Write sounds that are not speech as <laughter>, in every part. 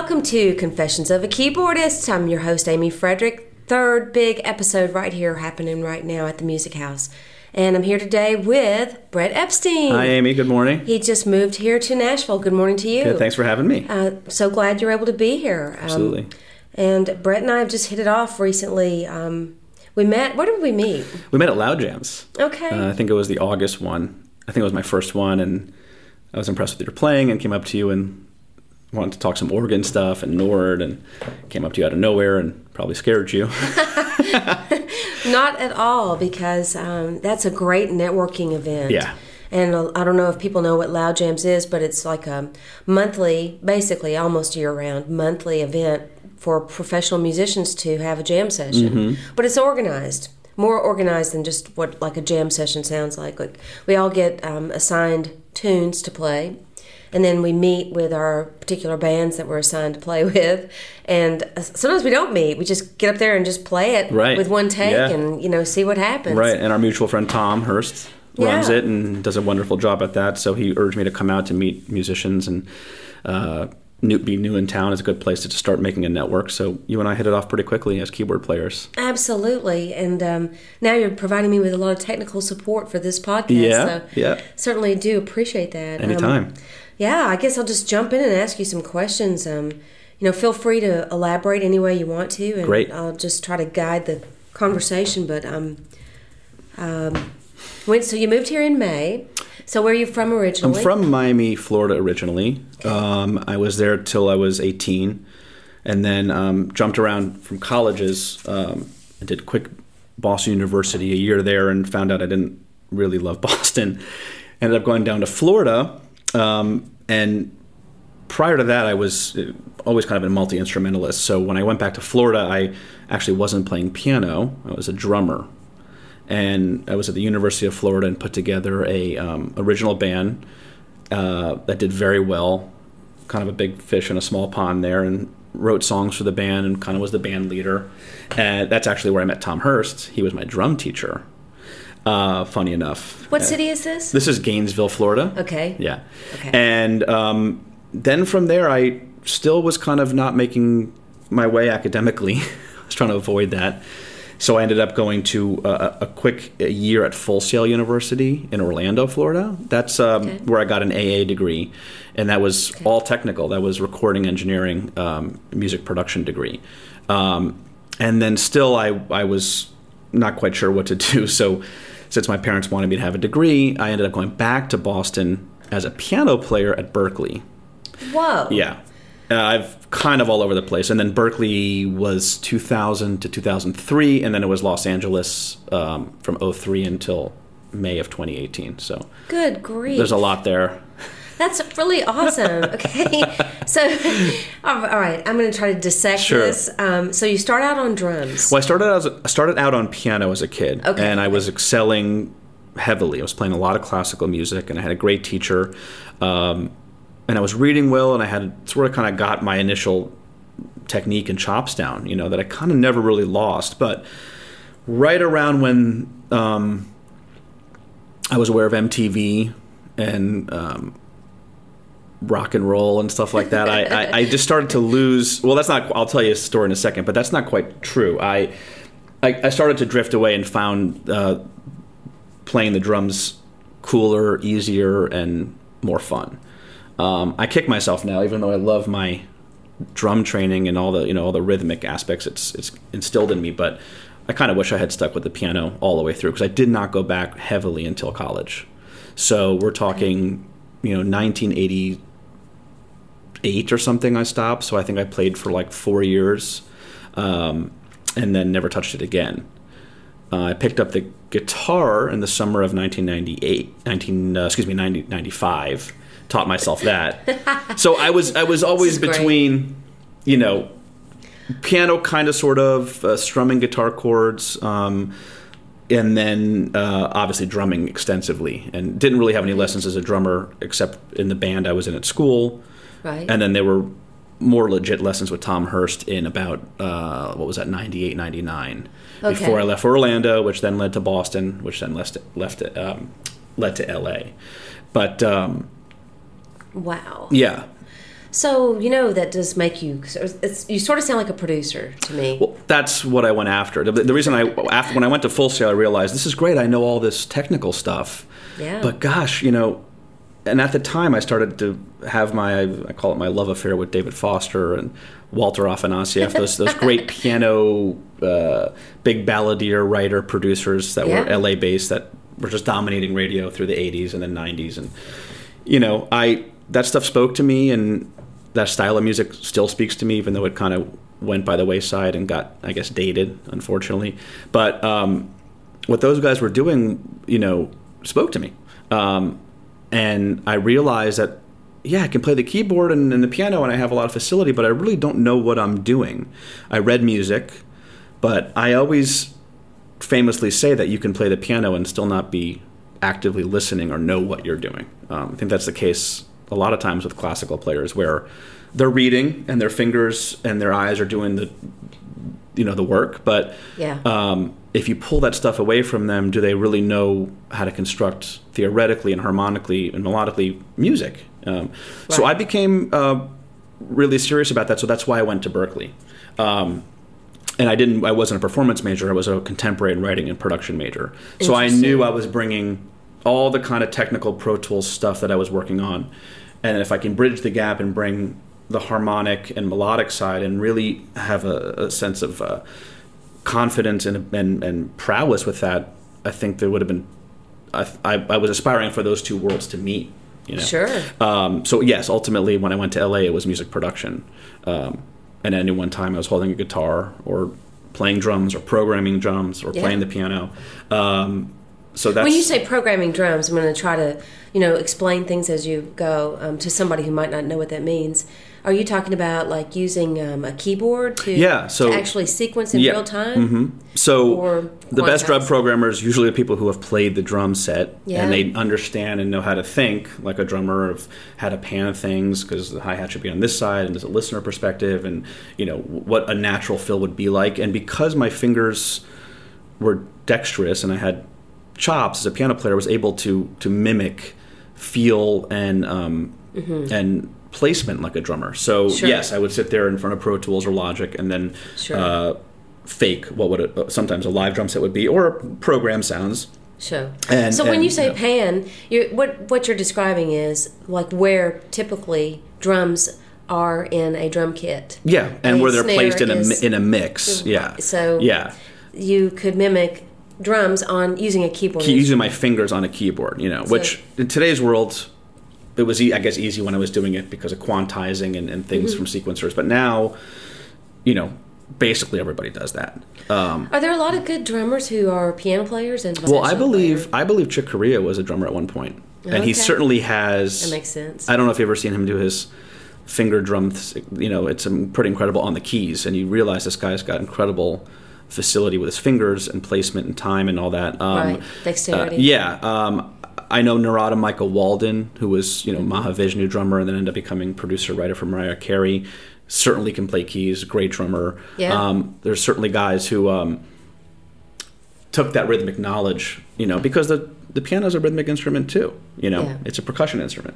welcome to Confessions of a Keyboardist. I'm your host, Amy Frederick. Third big episode right here happening right now at the Music House. And I'm here today with Brett Epstein. Hi, Amy. Good morning. He just moved here to Nashville. Good morning to you. Good. Thanks for having me. Uh, so glad you're able to be here. Um, Absolutely. And Brett and I have just hit it off recently. Um, we met. Where did we meet? We met at Loud Jams. Okay. Uh, I think it was the August one. I think it was my first one, and I was impressed with your playing and came up to you and wanted to talk some organ stuff and Nord and came up to you out of nowhere and probably scared you. <laughs> Not at all, because um, that's a great networking event. Yeah. And I don't know if people know what Loud Jams is, but it's like a monthly, basically almost year round, monthly event for professional musicians to have a jam session. Mm-hmm. But it's organized, more organized than just what like a jam session sounds like. Like we all get um, assigned tunes to play. And then we meet with our particular bands that we're assigned to play <laughs> with, and sometimes we don't meet. We just get up there and just play it Right. with one take, Yeah. and you know see what happens. right. And our mutual friend Tom Hurst runs Yeah. it and does a wonderful job at that. So he urged me to come out to meet musicians and uh, new, be new in town is a good place to start making a network. So you and I hit it off pretty quickly as keyboard players. Absolutely, and um, now you're providing me with a lot of technical support for this podcast. Yeah, so yeah. certainly do appreciate that. Um, Anytime. Yeah, I guess I'll just jump in and ask you some questions. Um, you know, feel free to elaborate any way you want to, and Great. I'll just try to guide the conversation. But um, um, when, so you moved here in May. So where are you from originally? I'm from Miami, Florida originally. Um, I was there till I was 18, and then um, jumped around from colleges. Um, I did quick Boston University, a year there, and found out I didn't really love <laughs> Boston. Ended up going down to Florida, um, and prior to that, I was uh, always kind of a multi instrumentalist. So when I went back to Florida, I actually wasn't playing piano; I was a drummer and I was at the University of Florida and put together a um, original band uh, that did very well. Kind of a big fish in a small pond there, and wrote songs for the band and kind of was the band leader. And that's actually where I met Tom Hurst. He was my drum teacher. Uh, funny enough. what Uh, city is this? This is Gainesville, Florida. Okay. Yeah. Okay. And um, then from there, I still was kind of not making my way academically. <laughs> I was trying to avoid that. So I ended up going to a, a quick year at Full Sail University in Orlando, Florida. That's um, Okay. where I got an AA degree, and that was all technical. That was recording engineering, um, music production degree. Um, and then still, I I was not quite sure what to <laughs> do. So since my parents wanted me to have a degree, I ended up going back to Boston as a piano player at Berklee. Whoa. Yeah. Uh, I've kind of all over the place. And then Berklee was 2000 to 2003, and then it was Los Angeles um, from 03 until May of 2018. So Good grief. there's a lot there. That's really awesome. <laughs> Okay, so all right, I'm going to try to dissect Sure. this. Um, so you start out on drums. Well, I started out, as, I started out on piano as a kid, Okay. and I was excelling heavily. I was playing a lot of classical music, and I had a great teacher. Um, and I was reading well, and I had sort of kind of got my initial technique and chops down, you know, that I kind of never really lost. But right around when um, I was aware of MTV and um, rock and roll and stuff like that, I, I, I just started to lose. Well, that's not. I'll tell you a story in a second, but that's not quite true. I I, I started to drift away and found uh, playing the drums cooler, easier, and more fun. Um, I kick myself now, even though I love my drum training and all the you know all the rhythmic aspects it's it's instilled in me. But I kind of wish I had stuck with the piano all the way through because I did not go back heavily until college. So we're talking, you know, 1988 or something. I stopped. So I think I played for like four years, um, and then never touched it again. Uh, I picked up the guitar in the summer of 1998, 19, uh, excuse me, 90, 95. Taught myself that. <laughs> so I was I was always between, you know, piano kind of sort of uh, strumming guitar chords, um, and then uh, obviously drumming extensively. And didn't really have any lessons as a drummer except in the band I was in at school. Right. And then there were more legit lessons with Tom Hurst in about uh, what was that 98 99 Okay. before I left for Orlando which then led to Boston which then left left um, led to LA but um, wow. yeah So you know that does make you. It's, you sort of sound like a producer to me. Well, that's what I went after. The, the reason I after when I went to Full Sail, I realized this is great. I know all this technical stuff. Yeah. But gosh, you know, and at the time I started to have my I call it my love affair with David Foster and Walter Afanasieff, those those <laughs> great piano uh, big balladeer writer producers that Yeah. were LA based that were just dominating radio through the 80s and the 90s and you know, I that stuff spoke to me and that style of music still speaks to me even though it kind of went by the wayside and got I guess dated unfortunately. But um, what those guys were doing, you know, spoke to me. Um, and I realized that yeah, I can play the keyboard and, and the piano, and I have a lot of facility, but I really don't know what I'm doing. I read music, but I always famously say that you can play the piano and still not be actively listening or know what you're doing. Um, I think that's the case a lot of times with classical players, where they're reading and their fingers and their eyes are doing the you know the work, but Yeah. um, if you pull that stuff away from them, do they really know how to construct theoretically and harmonically and melodically music? Um, So I became uh, really serious about that. So that's why I went to Berklee. Um, and I didn't. I wasn't a performance major. I was a contemporary and writing and production major. So I knew I was bringing all the kind of technical Pro Tools stuff that I was working on, and if I can bridge the gap and bring the harmonic and melodic side, and really have a, a sense of uh, confidence and, and and prowess with that, I think there would have been. I, I, I was aspiring for those two worlds to meet. You know? Sure. Um, so yes, ultimately, when I went to LA, it was music production, um, and at any one time, I was holding a guitar or playing drums or programming drums or Yeah. playing the piano. Um, so that's when you say programming drums, I'm going to try to, you know, explain things as you go um, to somebody who might not know what that means. Are you talking about like using um, a keyboard to, Yeah, so- to actually sequence in Yeah. real time? Yeah, so the best drum programmers usually are people who have played the drum set Yeah. and they understand and know how to think like a drummer of how to pan things because the hi hat should be on this side and there's a listener perspective and you know what a natural fill would be like and because my fingers were dexterous and I had chops as a piano player, I was able to to mimic feel and um, and placement like a drummer. So. Sure. yes, I would sit there in front of Pro Tools or Logic and then Sure. uh, fake what would it, sometimes a live drum set would be or program sounds. Sure. And- so when you say you know. pan, you're, what what you're describing is like where typically drums are in a drum kit. Yeah, and where they're placed in a in a mix. Yeah. So yeah, you could mimic drums on using a keyboard. Key- using my fingers on a keyboard, you know, which in today's world, it was I guess easy when I was doing it because of quantizing and, and things Mm-hmm. from sequencers. But now, you know, basically everybody does that. Um, Are there a lot of good drummers who are piano players and well, I believe players? I believe Chick Corea was a drummer at one point, and he certainly has. that makes sense. I don't know if you've ever seen him do his finger drums. You know, it's um, pretty incredible on the keys, and you realize this guy's got incredible facility with his fingers and placement and time and all that. Um, Right. Dexterity. uh, yeah. Um, I know Narada Michael Walden, who was you know Mahavishnu drummer and then ended up becoming producer writer for Mariah Carey. Certainly can play keys. Great drummer. Yeah. Um, there's certainly guys who um, took that rhythmic knowledge, you know, because the the piano is a rhythmic instrument too. You know, Yeah. it's a percussion instrument.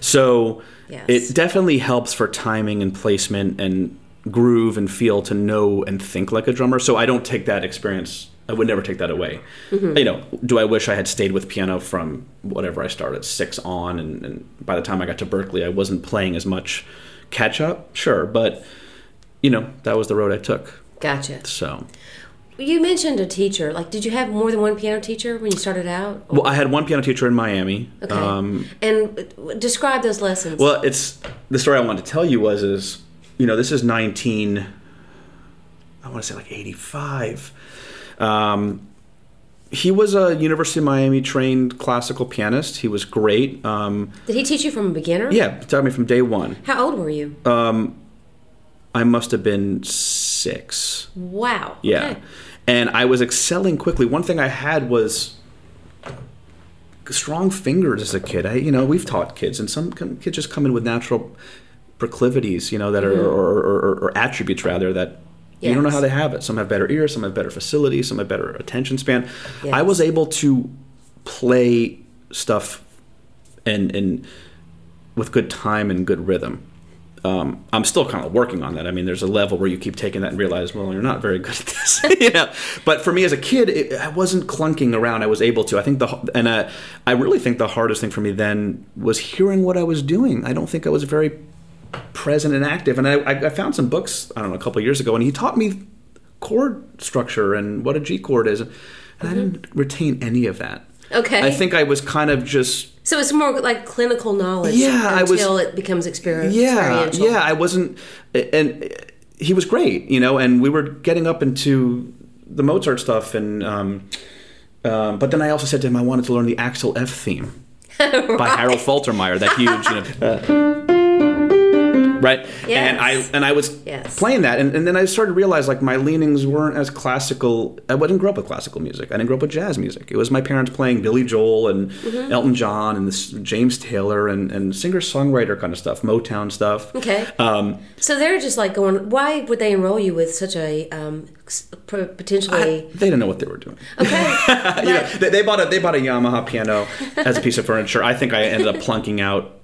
So Yes. it definitely helps for timing and placement and groove and feel to know and think like a drummer. So I don't take that experience. I would never take that away. Mm-hmm. You know, do I wish I had stayed with piano from whatever I started six on, and, and by the time I got to Berklee, I wasn't playing as much catch up. Sure, but you know that was the road I took. Gotcha. So. You mentioned a teacher. Like, did you have more than one piano teacher when you started out? Well, I had one piano teacher in Miami. Okay. Um, and describe those lessons. well, it's the story I wanted to tell you was is you know this is nineteen. I want to say like eighty five. Um, he was a University of Miami trained classical pianist. He was great. Um, did he teach you from a beginner? yeah, taught me from day one. How old were you? Um, I must have been six. wow. Yeah. Okay. And I was excelling quickly. One thing I had was strong fingers as a kid. I, you know, we've taught kids, and some kids just come in with natural proclivities, you know, that are Mm-hmm. or, or, or, or attributes rather that you don't know how they have it. Some have better ears, some have better facility, some have better attention span. Yes. I was able to play stuff and and with good time and good rhythm. um, I'm still kind of working on that. I mean, there's a level where you keep taking that and realize, well, you're not very good at this, <laughs> you know. But for me as a kid, it, I wasn't clunking around. I was able to. I think the and uh, I really think the hardest thing for me then was hearing what I was doing. I don't think I was very present and active. And I, I found some books I don't know a couple of years ago, and he taught me chord structure and what a G chord is, and mm-hmm. I didn't retain any of that. Okay. I think I was kind of just so it's more like clinical knowledge. Yeah, until was, it becomes experience. Yeah, yeah. I wasn't, and he was great, you know. And we were getting up into the Mozart stuff, and um, um, but then I also said to him I wanted to learn the Axel F theme right. <laughs> by Harold Faltermeyer, that huge, you know. Uh, <laughs> right? Yes. And I and I was yes. playing that, and, and then I started to realize like my leanings weren't as classical. I didn't grow up with classical music. I didn't grow up with jazz music. It was my parents playing Billy Joel and mm-hmm. Elton John and this James Taylor and, and singer songwriter kind of stuff, Motown stuff. Okay. Um, so they're just like going. Why would they enroll you with such a um, potentially? I, they didn't know what they were doing. Okay. <laughs> you know, they, they bought a they bought a Yamaha piano as a piece of furniture. I think I ended up plunking out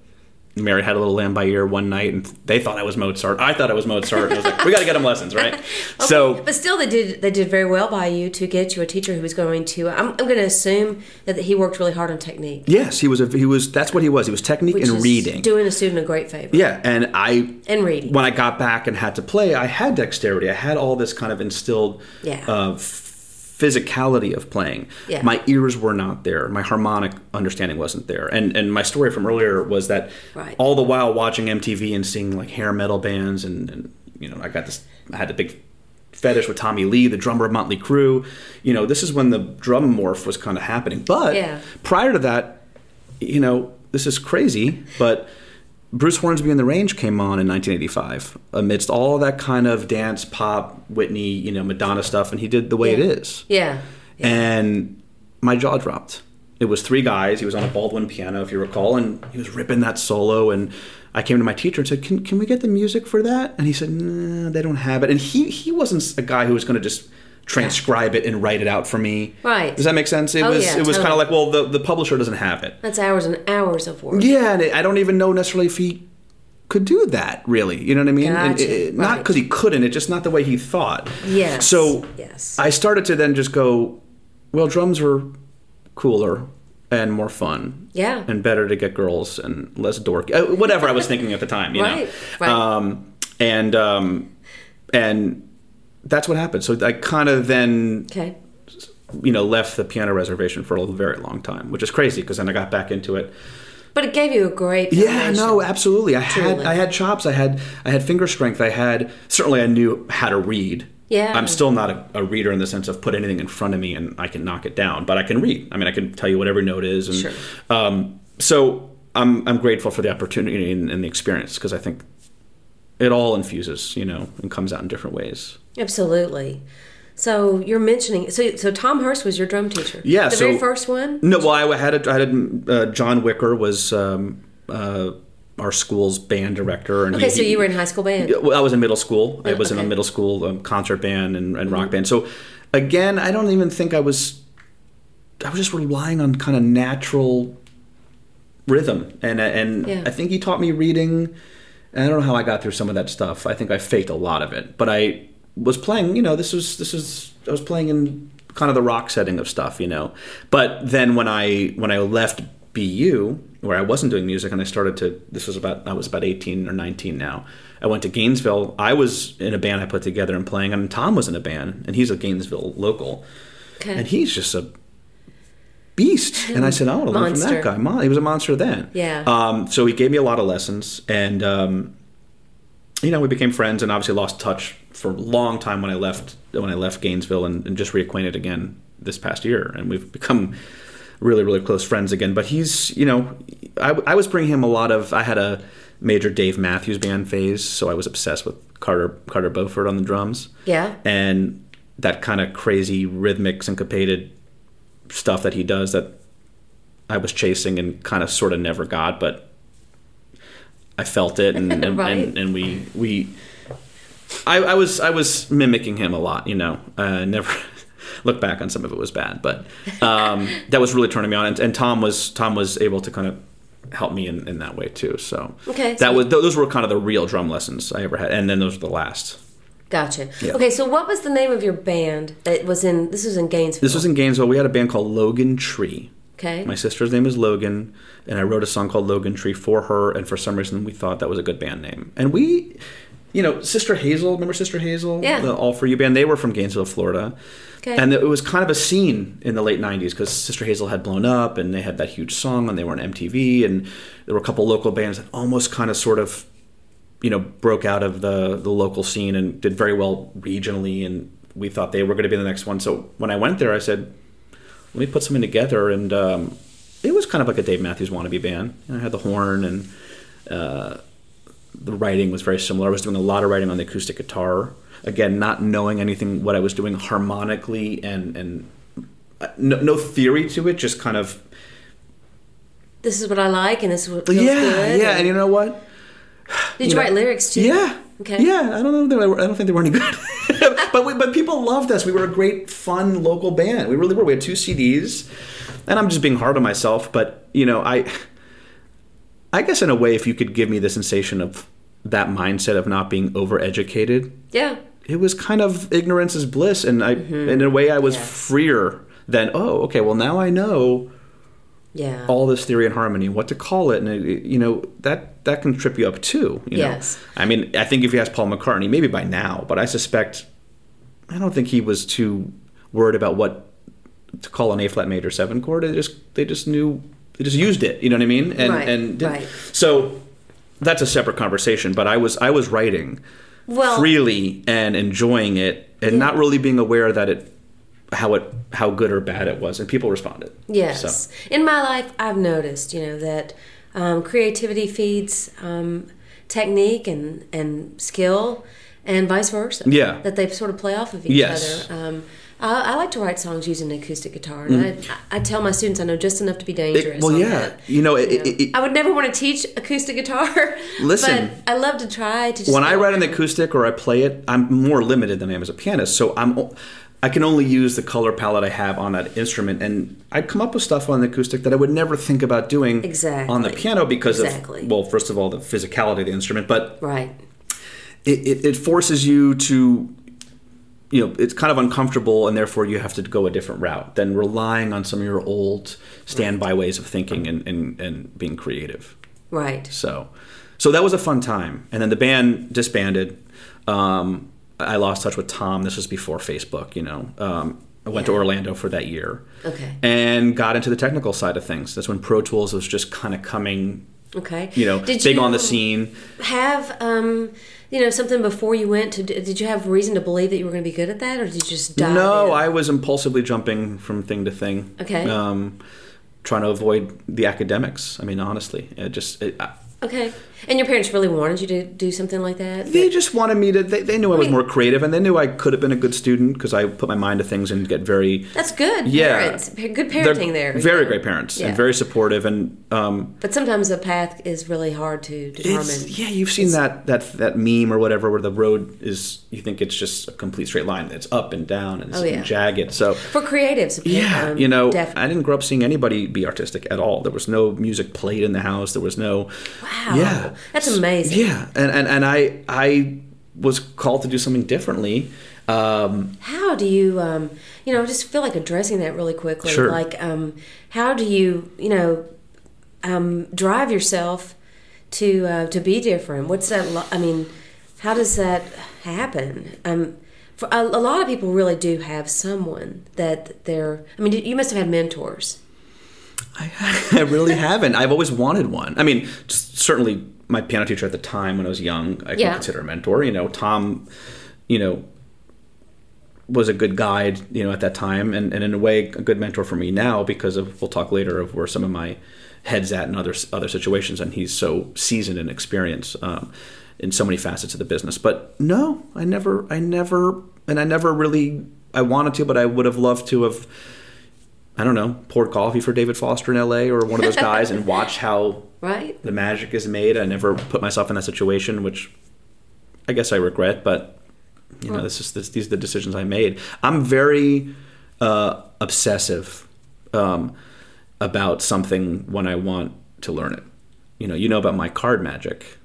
Mary had a little lamb by ear one night, and they thought I was Mozart. I thought I was Mozart. I was like, we got to get him lessons, right? <laughs> okay. So, but still, they did they did very well by you to get you a teacher who was going to. I'm, I'm going to assume that he worked really hard on technique. Yes, he was. A, he was. That's what he was. He was technique Which and reading, doing a student a great favor. Yeah, and I and reading. When I got back and had to play, I had dexterity. I had all this kind of instilled. Yeah. Uh, physicality of playing. Yeah. My ears were not there. My harmonic understanding wasn't there. And and my story from earlier was that right. all the while watching MTV and seeing like hair metal bands and, and you know I got this I had a big fetish with Tommy Lee, the drummer of Motley Crue. You know, this is when the drum morph was kind of happening. But yeah. prior to that, you know, this is crazy, but Bruce Hornsby and the Range came on in 1985 amidst all that kind of dance, pop, Whitney, you know, Madonna stuff, and he did the way yeah. it is. Yeah. yeah. And my jaw dropped. It was three guys. He was on a Baldwin piano, if you recall, and he was ripping that solo. And I came to my teacher and said, "Can can we get the music for that?" And he said, "Nah, they don't have it." And he he wasn't a guy who was going to just transcribe it and write it out for me. Right. Does that make sense? It oh, was yeah, it was totally. kind of like, well, the the publisher doesn't have it. That's hours and hours of work. Yeah, and I don't even know necessarily if he could do that really you know what i mean gotcha. it, it, not because he couldn't it's just not the way he thought yes so yes i started to then just go well drums are cooler and more fun yeah and better to get girls and less dorky uh, whatever i was thinking at the time you <laughs> right, know right. Um, and um, and that's what happened. So i kind of then okay. you know left the piano reservation for a very long time which is crazy because then i got back into it. But it gave you a great yeah no absolutely. I had i had chops. I had i had finger strength. I had certainly i knew how to read. Yeah. I'm still not a, a, reader in the sense of put anything in front of me and i can knock it down but i can read. I mean i can tell you what every note is and sure. um, so i'm i'm grateful for the opportunity and, and the experience because i think it all infuses you know and comes out in different ways absolutely so you're mentioning so so Tom Hurst was your drum teacher. Yeah, the so, very first one. No, well, I had a, I had uh, John Wicker was um, uh, our school's band director. And okay, he, so you were in high school band. Well, I was in middle school. I was okay. in a middle school um, concert band and, and mm-hmm. rock band. So again, I don't even think I was. I was just relying on kind of natural rhythm, and and yeah. I think he taught me reading. And I don't know how I got through some of that stuff. I think I faked a lot of it, but I was playing, you know, this was this was I was playing in kind of the rock setting of stuff, you know. But then when I when I left BU, where I wasn't doing music, and I started to this was about I was about eighteen or nineteen now. I went to Gainesville. I was in a band I put together and playing, and Tom was in a band, and he's a Gainesville local, okay. and he's just a beast. And I said, I want to learn from that guy. He was a monster then. Yeah. Um, so he gave me a lot of lessons, and um, you know, we became friends, and obviously lost touch for a long time when I left when I left Gainesville, and, and just reacquainted again this past year, and we've become really really close friends again. But he's, you know, I, I was bringing him a lot of. I had a major Dave Matthews Band phase, so I was obsessed with Carter Carter Beauford on the drums. Yeah, and that kind of crazy rhythmic syncopated stuff that he does that I was chasing and kind of sort of never got, but I felt it, and <laughs> and, right. and, and, we we. I, I was I was mimicking him a lot, you know. Uh, never <laughs> look back on some of it was bad, but um, <laughs> that was really turning me on. And, and Tom was Tom was able to kind of help me in, in that way too. So Okay, that so- was those were kind of the real drum lessons I ever had, and then those were the last. Gotcha. Yeah. Okay, so what was the name of your band that was in? This was in Gainesville. This was in Gainesville. We had a band called Logan Tree. Okay. My sister's name is Logan, and I wrote a song called Logan Tree for her, and for some reason we thought that was a good band name. And we, you know, Sister Hazel, remember Sister Hazel? Yeah. The All For You band, they were from Gainesville, Florida. Okay. And it was kind of a scene in the late 90s because Sister Hazel had blown up and they had that huge song and they were on MTV, and there were a couple local bands that almost kind of sort of, you know, broke out of the, the local scene and did very well regionally, and we thought they were going to be the next one. So when I went there, I said, let me put something together and um, it was kind of like a dave matthews wannabe band you know, i had the horn and uh, the writing was very similar i was doing a lot of writing on the acoustic guitar again not knowing anything what i was doing harmonically and and uh, no, no theory to it just kind of this is what I like, and this is what feels yeah good. yeah and you know what Did you, know- write lyrics too? yeah Okay. yeah i don't know i don't think they were any good <laughs> <laughs> but we, but people loved us we were a great fun local band we really were we had two cds and i'm just being hard on myself but you know i i guess in a way if you could give me the sensation of that mindset of not being overeducated Yeah. it was kind of ignorance is bliss and i in a way i was Mm-hmm. Yes. freer than oh okay well now i know Yeah. all this theory and harmony, what to call it, and it, you know that that can trip you up too. You know? Yes. I mean, I think if you ask Paul McCartney, maybe by now, but I suspect, I don't think he was too worried about what to call an A flat major seven chord. They just they just knew they just used it. You know what I mean? And Right, and did- right. so that's a separate conversation. But I was I was writing Well- freely and enjoying it, and Yeah. not really being aware that it how it how good or bad it was, and people responded. Yes. So. In my life, I've noticed, you know, that um, creativity feeds um, technique and, and skill, and vice versa. Yeah. That they sort of play off of each Yes. other. Um, I, I like to write songs using an acoustic guitar, and I, I tell my students I know just enough to be dangerous. Mm. It- well, yeah, that. you know, it, You know, it, I would never want to teach acoustic guitar. <laughs> Listen. but I love to try to. Just when I write an acoustic or I play it, I'm more limited than I am as a pianist. So I'm I can only use the color palette I have on that instrument, and I come up with stuff on the acoustic that I would never think about doing Exactly. on the piano because Exactly. of well, first of all, the physicality of the instrument, but right. it, it, it forces you to you know it's kind of uncomfortable and therefore you have to go a different route than relying on some of your old standby ways of thinking and, and, and being creative Right. so so that was a fun time and then the band disbanded um, i lost touch with tom this was before facebook you know um, i went to orlando for that year Okay. and got into the technical side of things that's when pro tools was just kind of coming Okay. you know Did big you on the scene Have um, you know something before you went to? Did you have reason to believe that you were going to be good at that, or did you just dive No, in? I was impulsively jumping from thing to thing. Okay. Um, trying to avoid the academics. I mean, honestly, it just it, I, Okay. And your parents really wanted you to do something like that? they just wanted me to. They, they knew I was mean- more creative, and they knew I could have been a good student because I put my mind to things and get very. That's good. Yeah. Parents. Pa- Good parenting there. Very yeah. great parents Yeah. and very supportive, and um, But sometimes the path is really hard to determine. Yeah, you've seen that that that meme or whatever where the road is. You think it's just a complete straight line. It's up and down and, Oh, yeah. jagged. So For creatives, Yeah, um, you know, definitely. I didn't grow up seeing anybody be artistic at all. There was no music played in the house. There was no. Wow. Yeah, That's amazing. Yeah, and and and I I was called to do something differently. Um, How do you, um, you know, I just feel like addressing that really quickly. Sure. Like, um, how do you, you know, um, drive yourself to uh, to be different? What's that? Lo- I mean, how does that happen? Um, for a, a lot of people, really do have someone that they're. I mean, you must have had mentors. I, <laughs> I really haven't. I've always wanted one. I mean, certainly my piano teacher at the time when I was young, I Yeah. can consider a mentor. You know, Tom, you know, was a good guide, you know, at that time, and, and in a way, a good mentor for me now because of we'll talk later of where some of my heads at in other other situations, and he's so seasoned and experienced um, in so many facets of the business. But no, I never, I never, and I never really, I wanted to, but I would have loved to have. I don't know, poured coffee for David Foster in LA or one of those <laughs> guys and watch how Right? the magic is made. I never put myself in that situation, which I guess I regret, but you know, this is this, these are the decisions I made. I'm very uh, obsessive um, about something when I want to learn it. you know, you know about my card magic.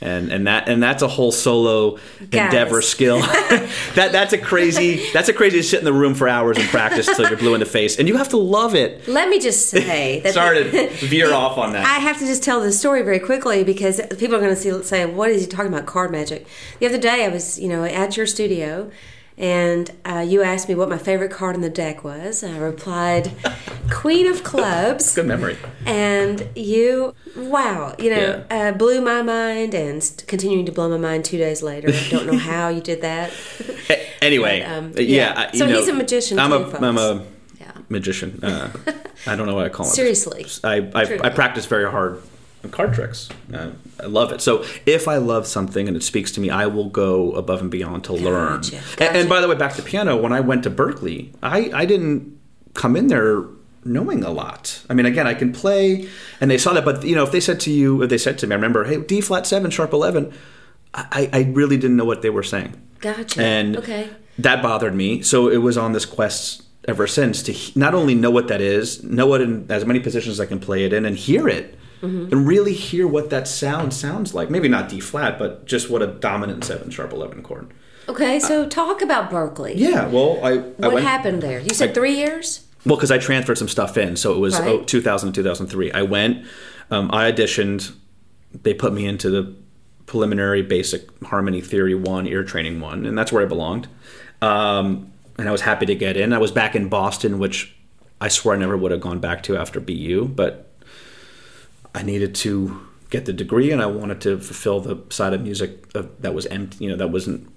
And, and that and that's a whole solo Guys. endeavor skill. <laughs> <laughs> that that's a crazy that's a crazy to sit in the room for hours and practice till you're blue in the face, and you have to love it. Let me just say <laughs> that Sorry to veer off on that. I have to just tell this story very quickly because people are going to see, say, "What is he talking about? Card magic?" The other day, I was, you know, at your studio, and uh, you asked me what my favorite card in the deck was. I replied, <laughs> "Queen of Clubs," Good memory. and you, wow, you know, uh, blew my mind, and st- continuing to blow my mind two days later. I don't know <laughs> how you did that. Anyway, But, um, yeah. yeah. I- So know, he's a magician I'm too, a I'm a. Yeah. magician. Uh, I don't know what I call it. <laughs> Seriously. I I, I practice very hard card tricks. Uh, I love it. So if I love something and it speaks to me, I will go above and beyond to learn. Gotcha, And, and by the way, back to piano. When I went to Berklee, I I didn't come in there knowing a lot. I mean, again, I can play, and they saw that. But you know, if they said to you, if they said to me, I remember, hey, D flat seven, sharp eleven. I, I really didn't know what they were saying. Gotcha. And okay. that bothered me. So it was on this quest ever since to not only know what that is, know it in as many positions as I can play it in, and hear it, Mm-hmm. and really hear what that sound sounds like. Maybe not D flat, but just what a dominant seven sharp eleven chord. Okay, so talk about Berklee. Yeah. Well, I, I What went happened there? You said I- three years? well because I transferred some stuff in, so it was Right. oh, 2000 2003. I went, um, I auditioned. They put me into the preliminary basic harmony theory one, ear training one, and that's where I belonged. Um, and I was happy to get in. I was back in Boston, which I swear I never would have gone back to after BU, but I needed to get the degree, and I wanted to fulfill the side of music that was empty. You know, that wasn't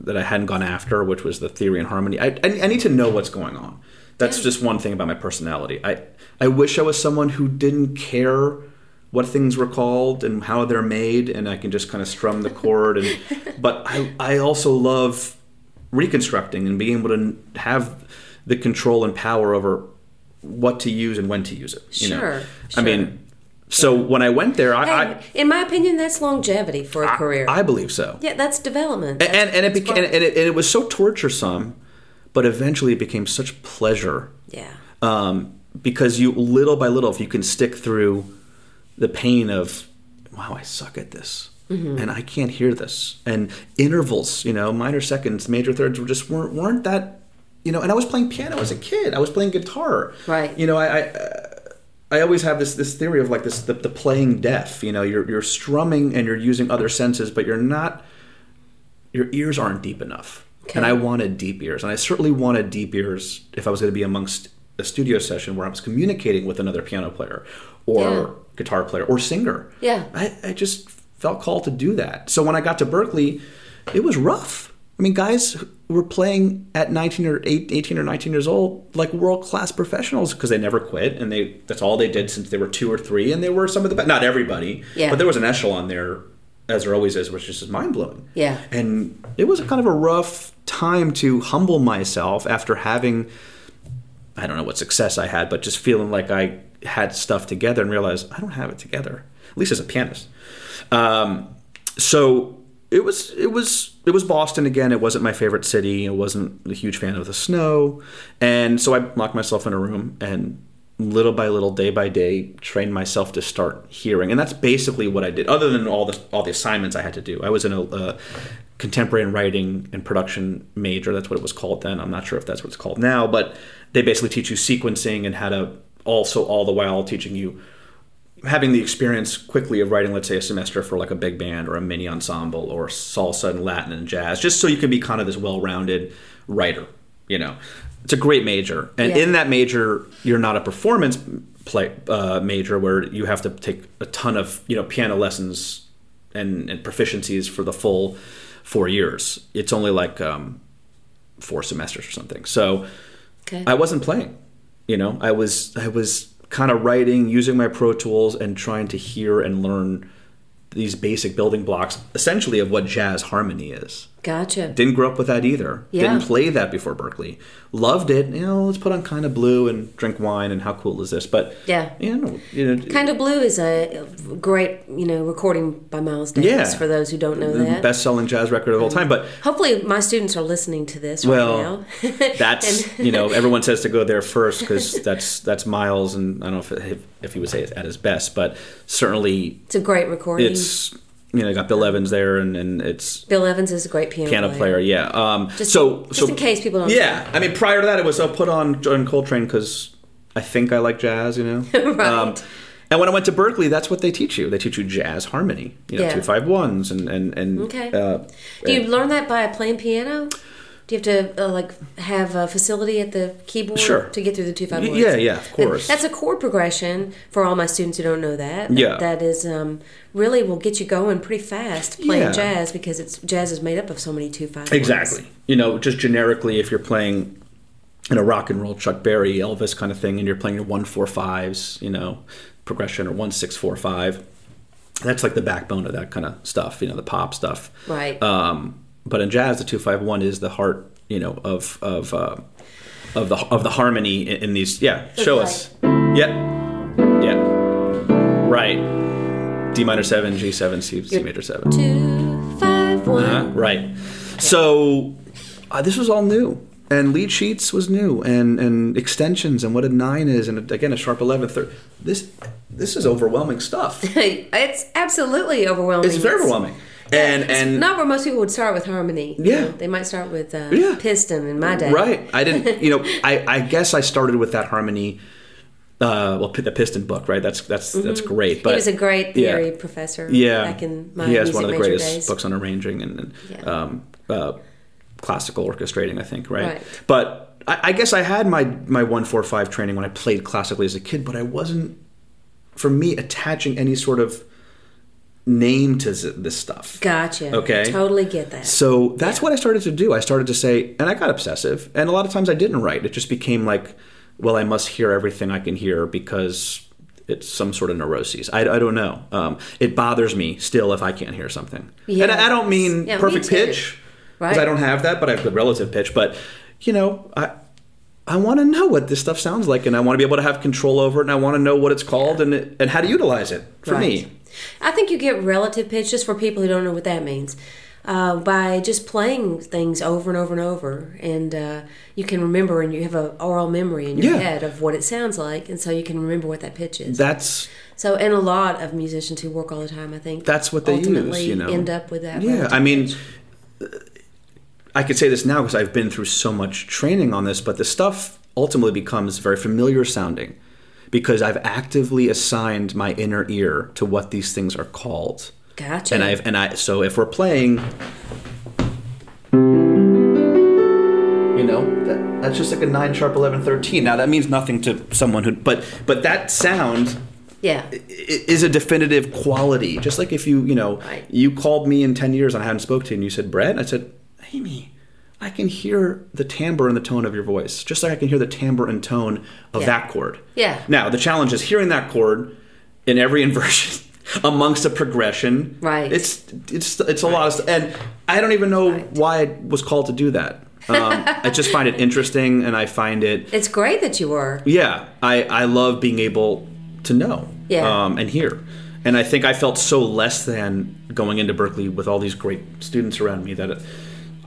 that I hadn't gone after, which was the theory and harmony. I, I, I need to know what's going on. That's Yeah. just one thing about my personality. I I wish I was someone who didn't care what things were called and how they're made, and I can just kind of strum the chord. And <laughs> but I I also love reconstructing and being able to have the control and power over what to use and when to use it. You know? Sure, I sure. mean, so when I went there, I, Hey, I in my opinion, that's longevity for a career. I believe so. yeah, that's development. and and, and it That's became and it, and it was so torturesome, but eventually it became such pleasure yeah. um, because you little by little, if you can stick through the pain of, wow, I suck at this, Mm-hmm. and I can't hear this, and intervals, you know, minor seconds, major thirds were just weren't weren't that, you know. And I was playing piano as a kid. I was playing guitar. Right. You know, I. I I always have this this theory of like this the, the playing deaf. You know, you're you're strumming and you're using other senses, but you're not. Your ears aren't deep enough, and I wanted deep ears, and I certainly wanted deep ears if I was going to be amongst a studio session where I was communicating with another piano player or Yeah. guitar player or singer. Yeah. I, I just felt called to do that. So when I got to Berklee, it was rough. I mean, guys were playing at 19 or 18 or 19 years old like world class professionals because they never quit and they that's all they did since they were two or three and they were some of the best. Not everybody, Yeah. but there was an echelon there, as there always is, which is just mind blowing. Yeah. And it was kind of a rough time to humble myself after having I don't know what success I had, but just feeling like I had stuff together and realized I don't have it together, at least as a pianist. Um, so it was it was it was Boston again. It wasn't my favorite city. I wasn't a huge fan of the snow, and so I locked myself in a room and little by little, day by day, trained myself to start hearing. And that's basically what I did. Other than all the all the assignments I had to do, I was in a, a contemporary writing and production major. That's what it was called then. I'm not sure if that's what it's called now, but they basically teach you sequencing and how to also all the while teaching you having the experience quickly of writing, let's say, a semester for like a big band or a mini ensemble or salsa and Latin and jazz, just so you can be kind of this well-rounded writer. You know, it's a great major, and Yeah. in that major, you're not a performance play uh, major where you have to take a ton of you know piano lessons and, and proficiencies for the full four years. It's only like um, four semesters or something. So Okay. I wasn't playing. You know, I was I was kind of writing, using my Pro Tools, and trying to hear and learn these basic building blocks, essentially of what jazz harmony is. Gotcha. Didn't grow up with that either. Yeah. Didn't play that before Berklee. Loved it. You know, let's put on kind of blue and drink wine and how cool is this? But Yeah. you know, you know, Kind of Blue is a great, you know, recording by Miles Davis. Yeah. For those who don't know the that, best-selling jazz record of all time. But hopefully my students are listening to this Well, right now. <laughs> that's you know <laughs> everyone says to go there first because that's that's Miles and I don't know if, if he would say it at his best, but certainly it's a great recording. it's you know got Bill Evans there and, and it's Bill Evans is a great piano, piano player, yeah. Um, Just- so just so in case people don't yeah. I mean, prior to that, it was I'll put on John Coltrane because I think I like jazz, you know. <laughs> Um, Right. and when I went to Berklee, that's what they teach you. They teach you jazz harmony, you know, Yeah. two five ones and and and. Okay. Uh, Do you learn that by playing piano? Do you have to uh, like have a facility at the keyboard Sure. to get through the two five words? yeah, yeah, of course. That's a chord progression for all my students who don't know that. Yeah. that is um, really will get you going pretty fast playing Yeah. jazz because it's jazz is made up of so many two five. Exactly. You know, just generically, if you're playing in a rock and roll Chuck Berry, Elvis kind of thing, and you're playing your one four fives, you know, progression or one six four five, that's like the backbone of that kind of stuff. You know, the pop stuff. Right. Um, but in jazz, the two five one is the heart. You know, of of uh, of the of the harmony in, in these. Yeah, show Okay. us. Yeah, yeah. Right. D minor seven, G seven, C, C major seven. Two five one. Uh, right. So uh, this was all new, and lead sheets was new, and and extensions, and what a nine is, and again a sharp eleven. Third. This this is overwhelming stuff. <laughs> it's absolutely overwhelming. It's very overwhelming, and It's and not where most people would start with harmony. you Yeah. know. they might start with uh, Yeah. piston in my day. right. I didn't. <laughs> You know, I I guess I started with that harmony. Uh, well, the Piston book, right? That's that's that's great. But Mm-hmm. he was a great yeah. theory professor. yeah, back in my he has one of the greatest days. books on arranging and, and Yeah. um, uh, classical orchestrating. I think, right? Right. But I, I guess I had my my one four five training when I played classically as a kid, but I wasn't, for me, attaching any sort of name to this stuff. Gotcha. Okay. Totally get that. So that's what I started to do. I started to say, and I got obsessive, and a lot of times I didn't write. It just became like, well, I must hear everything I can hear because it's some sort of neuroses. I, I don't know. Um, it bothers me still if I can't hear something. Yeah. And I, I don't mean Yeah, perfect too. pitch, because Right. I don't have that, but I have good relative pitch. But, you know, I. I want to know what this stuff sounds like, and I want to be able to have control over it, and I want to know what it's called and it, and how to utilize it for Right. me. I think you get relative pitch just for people who don't know what that means. Uh, by just playing things over and over and over, and uh, you can remember, and you have a aural memory in your Yeah. head of what it sounds like, and so you can remember what that pitch is. That's so, and a lot of musicians who work all the time, I think, That's what they use, ultimately you know. end up with that. Yeah, I mean, pitch. I could say this now because I've been through so much training on this, but the stuff ultimately becomes very familiar sounding because I've actively assigned my inner ear to what these things are called. gotcha. And I've and I so if we're playing you know, that, that's just like a 9 sharp 11 13. Now that means nothing to someone who but but that sound yeah, is a definitive quality. Just like if you, you know, Right. you called me in 10 years and I hadn't spoke to you and you said, Brett, I said, Amy, I can hear the timbre and the tone of your voice, just like I can hear the timbre and tone of Yeah. that chord. Yeah. Now, the challenge is hearing that chord in every <laughs> inversion amongst a progression. Right. It's it's it's a lot of stuff. And I don't even know Right. why I was called to do that. Um, I just find it interesting and I find it it's great that you were. yeah, I, I love being able to know Yeah. um, and hear. And I think I felt so less than going into Berklee with all these great students around me that it,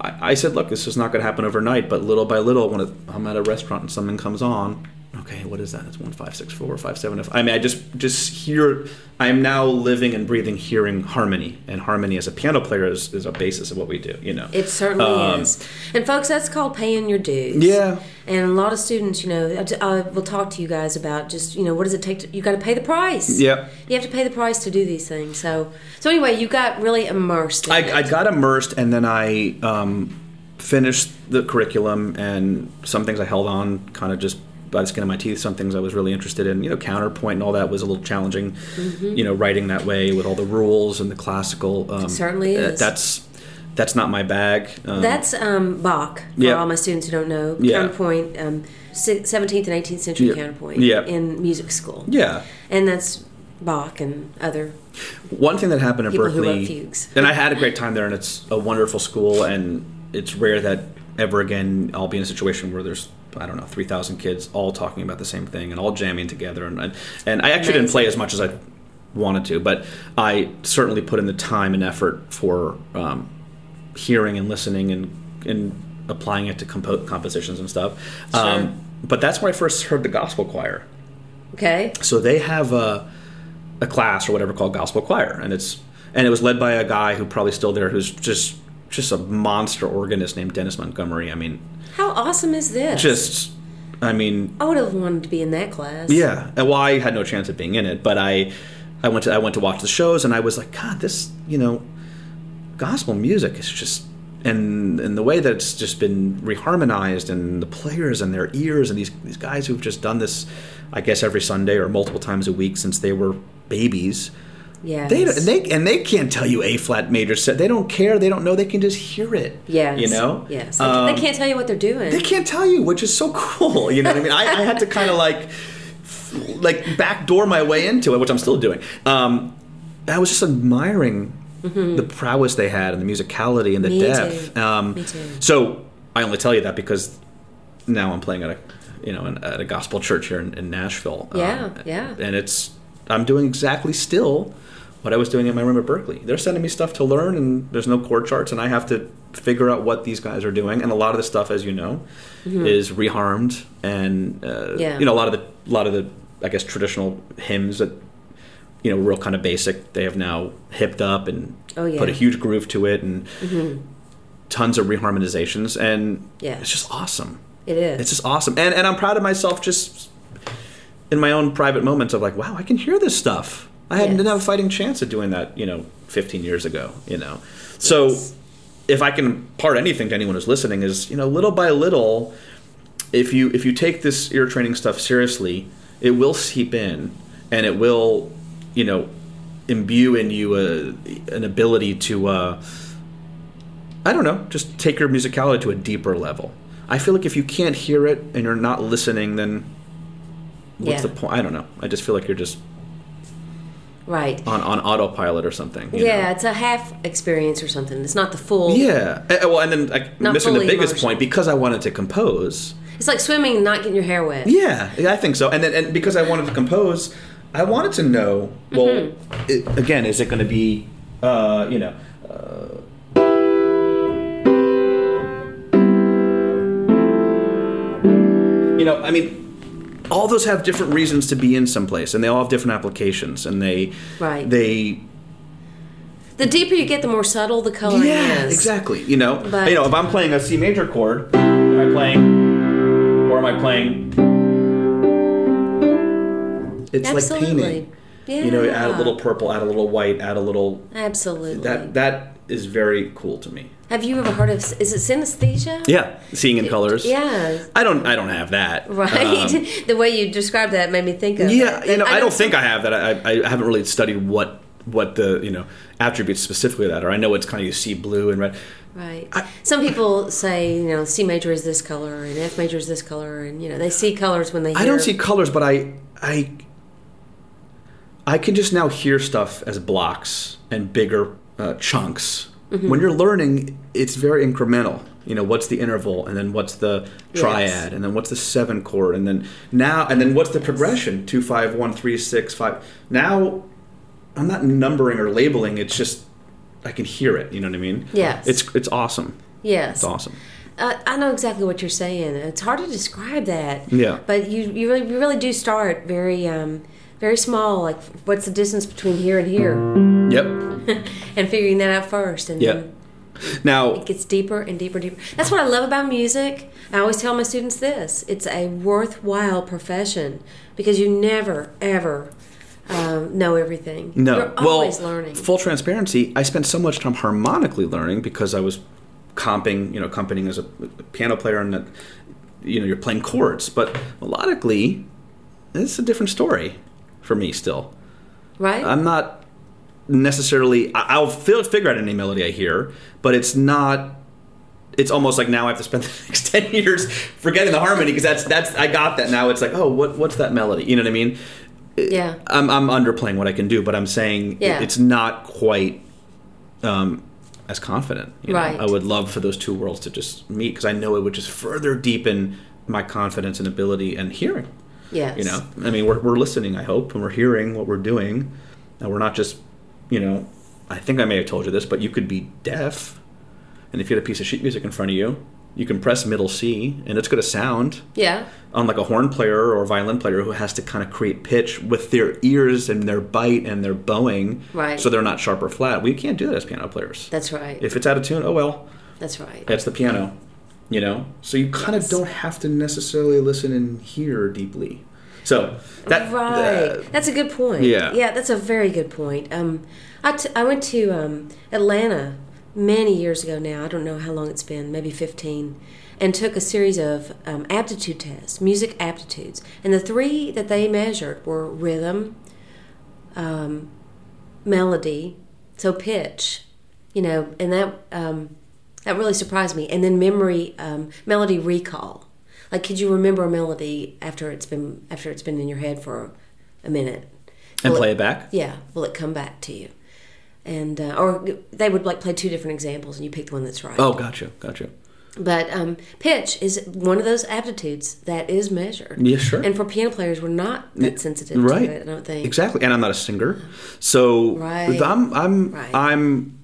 I, I said, look, this is not going to happen overnight, but little by little, when it, I'm at a restaurant and something comes on, okay, what is that? It's one five six four five seven. I mean, I just just hear. I am now living and breathing, hearing harmony, and harmony as a piano player is, is a basis of what we do. You know, It certainly Um, is. And folks, that's called paying your dues. Yeah. And a lot of students, you know, I, I will talk to you guys about just, you know, what does it take to, you got to pay the price. Yeah. You have to pay the price to do these things. So, so anyway, you got really immersed in I, it. I got immersed, and then I um, finished the curriculum, and some things I held on kind of just by the skin of my teeth. Some things I was really interested in. You know, counterpoint and all that was a little challenging. Mm-hmm. You know, writing that way with all the rules and the classical. Um, certainly uh, is. That's that's not my bag. Um, That's um, Bach, for Yeah. all my students who don't know. Yeah. Counterpoint, um, 17th and 18th century Yeah. counterpoint in music school. yeah. And that's Bach and other. One thing that happened at Berklee, and I had a great time there, and it's a wonderful school, and it's rare that ever again I'll be in a situation where there's I don't know three thousand kids all talking about the same thing and all jamming together, and and, and I actually didn't play as much as I wanted to, but I certainly put in the time and effort for um, hearing and listening and and applying it to compo- compositions and stuff. Sure. Um, but that's where I first heard the gospel choir. Okay. So they have a, a class or whatever called gospel choir, and it's and it was led by a guy who probably still there who's just just a monster organist named Dennis Montgomery. I mean, How awesome is this? just I mean, I would have wanted to be in that class. yeah. And well, I had no chance of being in it, but I I went to I went to watch the shows, and I was like, God, this you know, gospel music is just. And, and the way that it's just been reharmonized and the players and their ears and these these guys who've just done this, I guess every Sunday or multiple times a week since they were babies. Yes. They, they and they can't tell you A flat major set. They don't care. They don't know. They can just hear it. Yes. You know. Yes. They, Um, they can't tell you what they're doing. They can't tell you, which is so cool. You know what I mean? I, I had to kind of like, like backdoor my way into it, which I'm still doing. Um, I was just admiring the prowess they had and the musicality and the Mm-hmm. Me depth. too. Um, Me too. So I only tell you that because now I'm playing at a, you know, at a gospel church here in, in Nashville. Yeah, Um, yeah. And it's I'm doing exactly still what I was doing in my room at Berklee. They're sending me stuff to learn, and there's no chord charts, and I have to figure out what these guys are doing. And a lot of the stuff, as you know, is reharmed, and uh, Mm-hmm. Yeah. you know a lot of the a lot of the I guess traditional hymns that you know real kind of basic. They have now hipped up and Oh, yeah. put a huge groove to it, and tons of reharmonizations, and Yeah. it's just awesome. it is. It's just awesome, and and I'm proud of myself just in my own private moments of like, wow, I can hear this stuff. I hadn't Yes. didn't have a fighting chance of doing that, you know, 15 years ago. You know, so if I can impart anything to anyone who's listening, is you know, little by little, if you if you take this ear training stuff seriously, it will seep in, and it will, you know, imbue in you a, an ability to. Uh, I don't know, just take your musicality to a deeper level. I feel like if you can't hear it and you're not listening, then what's Yeah. the point? I don't know. I just feel like you're just right. on, on autopilot or something. you Yeah, know? it's a half experience or something. It's not the full. Yeah. Eh, eh, Well, and then like, missing the biggest emotional. point because I wanted to compose. It's like swimming and not getting your hair wet. Yeah, yeah, I think so. And then and because I wanted to compose, I wanted to know. Well, Mm-hmm. it, again, is it going to be, uh, you know. Uh, you know, I mean, all those have different reasons to be in some place, and they all have different applications, and they, Right. they, The deeper you get, the more subtle the coloring yeah, is. exactly. You know, But- you know, if I'm playing a C major chord, am I playing, or am I playing? It's like painting. Yeah. You know, add a little purple, add a little white, add a little. Absolutely. That that is very cool to me. Have you ever heard of? Is it synesthesia? Yeah, seeing in colors. Yeah. I don't. I don't have that. Right. Um, <laughs> the way you described that made me think of. yeah, it. you know, I, don't some- think I have that. I, I haven't really studied what what the you know attributes specifically of that are. I know it's kind of you see blue and red. Right. I- Some people say, you know, C major is this color and F major is this color, and you know, they see colors when they. Hear. I don't see colors, but I I I can just now hear stuff as blocks and bigger uh, chunks. Mm-hmm. When you're learning, it's very incremental. You know, what's the interval, and then what's the triad, Yes. and then what's the seven chord, and then now, and then what's the progression? Two, five, one, three, six, five. Now, I'm not numbering or labeling. It's just I can hear it. You know what I mean? Yes. It's it's awesome. Yes. It's awesome. Uh, I know exactly what you're saying. It's hard to describe that. Yeah. But you you really, you really do start very um, very small. Like, what's the distance between here and here, Yep. <laughs> and figuring that out first, and Yep. then Now, it gets deeper and deeper, and deeper. That's what I love about music. I always tell my students this: it's a worthwhile profession because you never ever um, know everything. No. You're well, learning. Full transparency, I spent so much time harmonically learning because I was comping, you know, accompanying as a piano player and that, you know, you're playing chords. But melodically, it's a different story for me still. right? I'm not necessarily, I- I'll feel, figure out any melody I hear, but it's not. It's almost like now I have to spend <laughs> the next ten years forgetting the harmony because that's that's I got that now. It's like oh what what's that melody? You know what I mean? Yeah. I'm, I'm underplaying what I can do, but I'm saying Yeah. it's not quite um, as confident. you know? Right. I would love for those two worlds to just meet because I know it would just further deepen my confidence and ability and hearing. Yes. You know, I mean, we're, we're listening, I hope, and we're hearing what we're doing, and we're not just, you know, I think I may have told you this, but you could be deaf, and if you had a piece of sheet music in front of you, you can press middle C, and it's going to sound Yeah. On like a horn player or violin player who has to kind of create pitch with their ears and their bite and their bowing, Right. so they're not sharp or flat. We can't do that as piano players. That's right. If it's out of tune, oh well, That's right. that's the piano, you know. So you kind of don't have to necessarily listen and hear deeply. So that right. uh, that's a good point. yeah. Yeah, that's a very good point. Um, I, t- I went to um, Atlanta many years ago now. I don't know how long it's been, maybe 15, and took a series of um, aptitude tests, music aptitudes. And the three that they measured were rhythm, um, melody, so pitch, you know, and that um, that really surprised me. And then memory, um, melody recall. Like, could you remember a melody after it's been after it's been in your head for a minute? and Will play it back. Yeah, will it come back to you? And uh, or they would like play two different examples, and you pick the one that's right. Oh, gotcha, gotcha. But um, pitch is one of those aptitudes that is measured. Yeah, sure. And for piano players, we're not that sensitive right. to it. I don't think. Exactly, and I'm not a singer, so Right. I'm I'm Right. I'm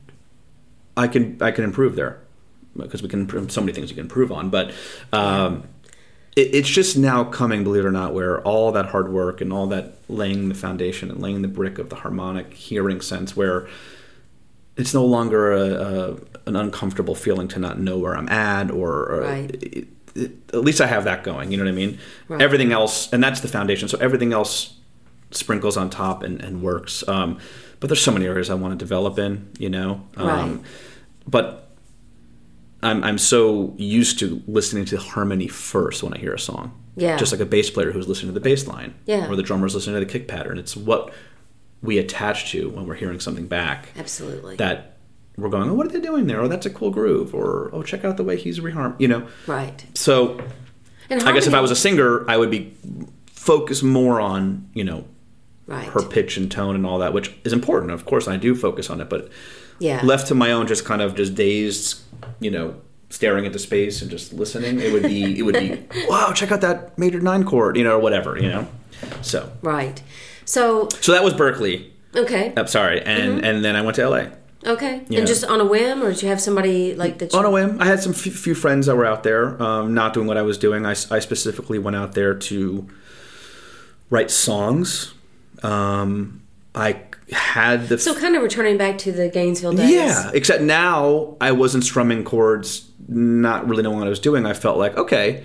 I can I can improve there because we can improve so many things you can improve on, but um, it, it's just now coming, believe it or not, where all that hard work and all that laying the foundation and laying the brick of the harmonic hearing sense, where it's no longer a, a an uncomfortable feeling to not know where I'm at, or, or Right. it, it, at least I have that going. You know what I mean? Right. Everything else, and that's the foundation. So everything else sprinkles on top and, and works. Um, but there's so many areas I want to develop in. You know, um, Right. but I'm I'm so used to listening to harmony first when I hear a song. Yeah. Just like a bass player who's listening to the bass line. Yeah. Or the drummer's listening to the kick pattern. It's what we attach to when we're hearing something back Absolutely. that we're going, oh, what are they doing there? Oh, that's a cool groove. Or, oh, check out the way he's reharm. You know? right. So And I guess if I was a singer, I would be focused more on, you know, right. her pitch and tone and all that, which is important. Of course, I do focus on it, but yeah. left to my own, just kind of just dazed, you know, staring into space and just listening, it would be, it would be, <laughs> wow, check out that major nine chord, you know, or whatever, you know. So, Right. So so that was Berklee. okay. I'm sorry, and and then I went to LA Okay. And just on a whim, or did you have somebody like that? You, on a whim. I had some f- few friends that were out there, um, not doing what I was doing. I specifically went out there to write songs. Um, I had the so kind of returning back to the Gainesville days. Yeah, except now I wasn't strumming chords, not really knowing what I was doing. I felt like, okay,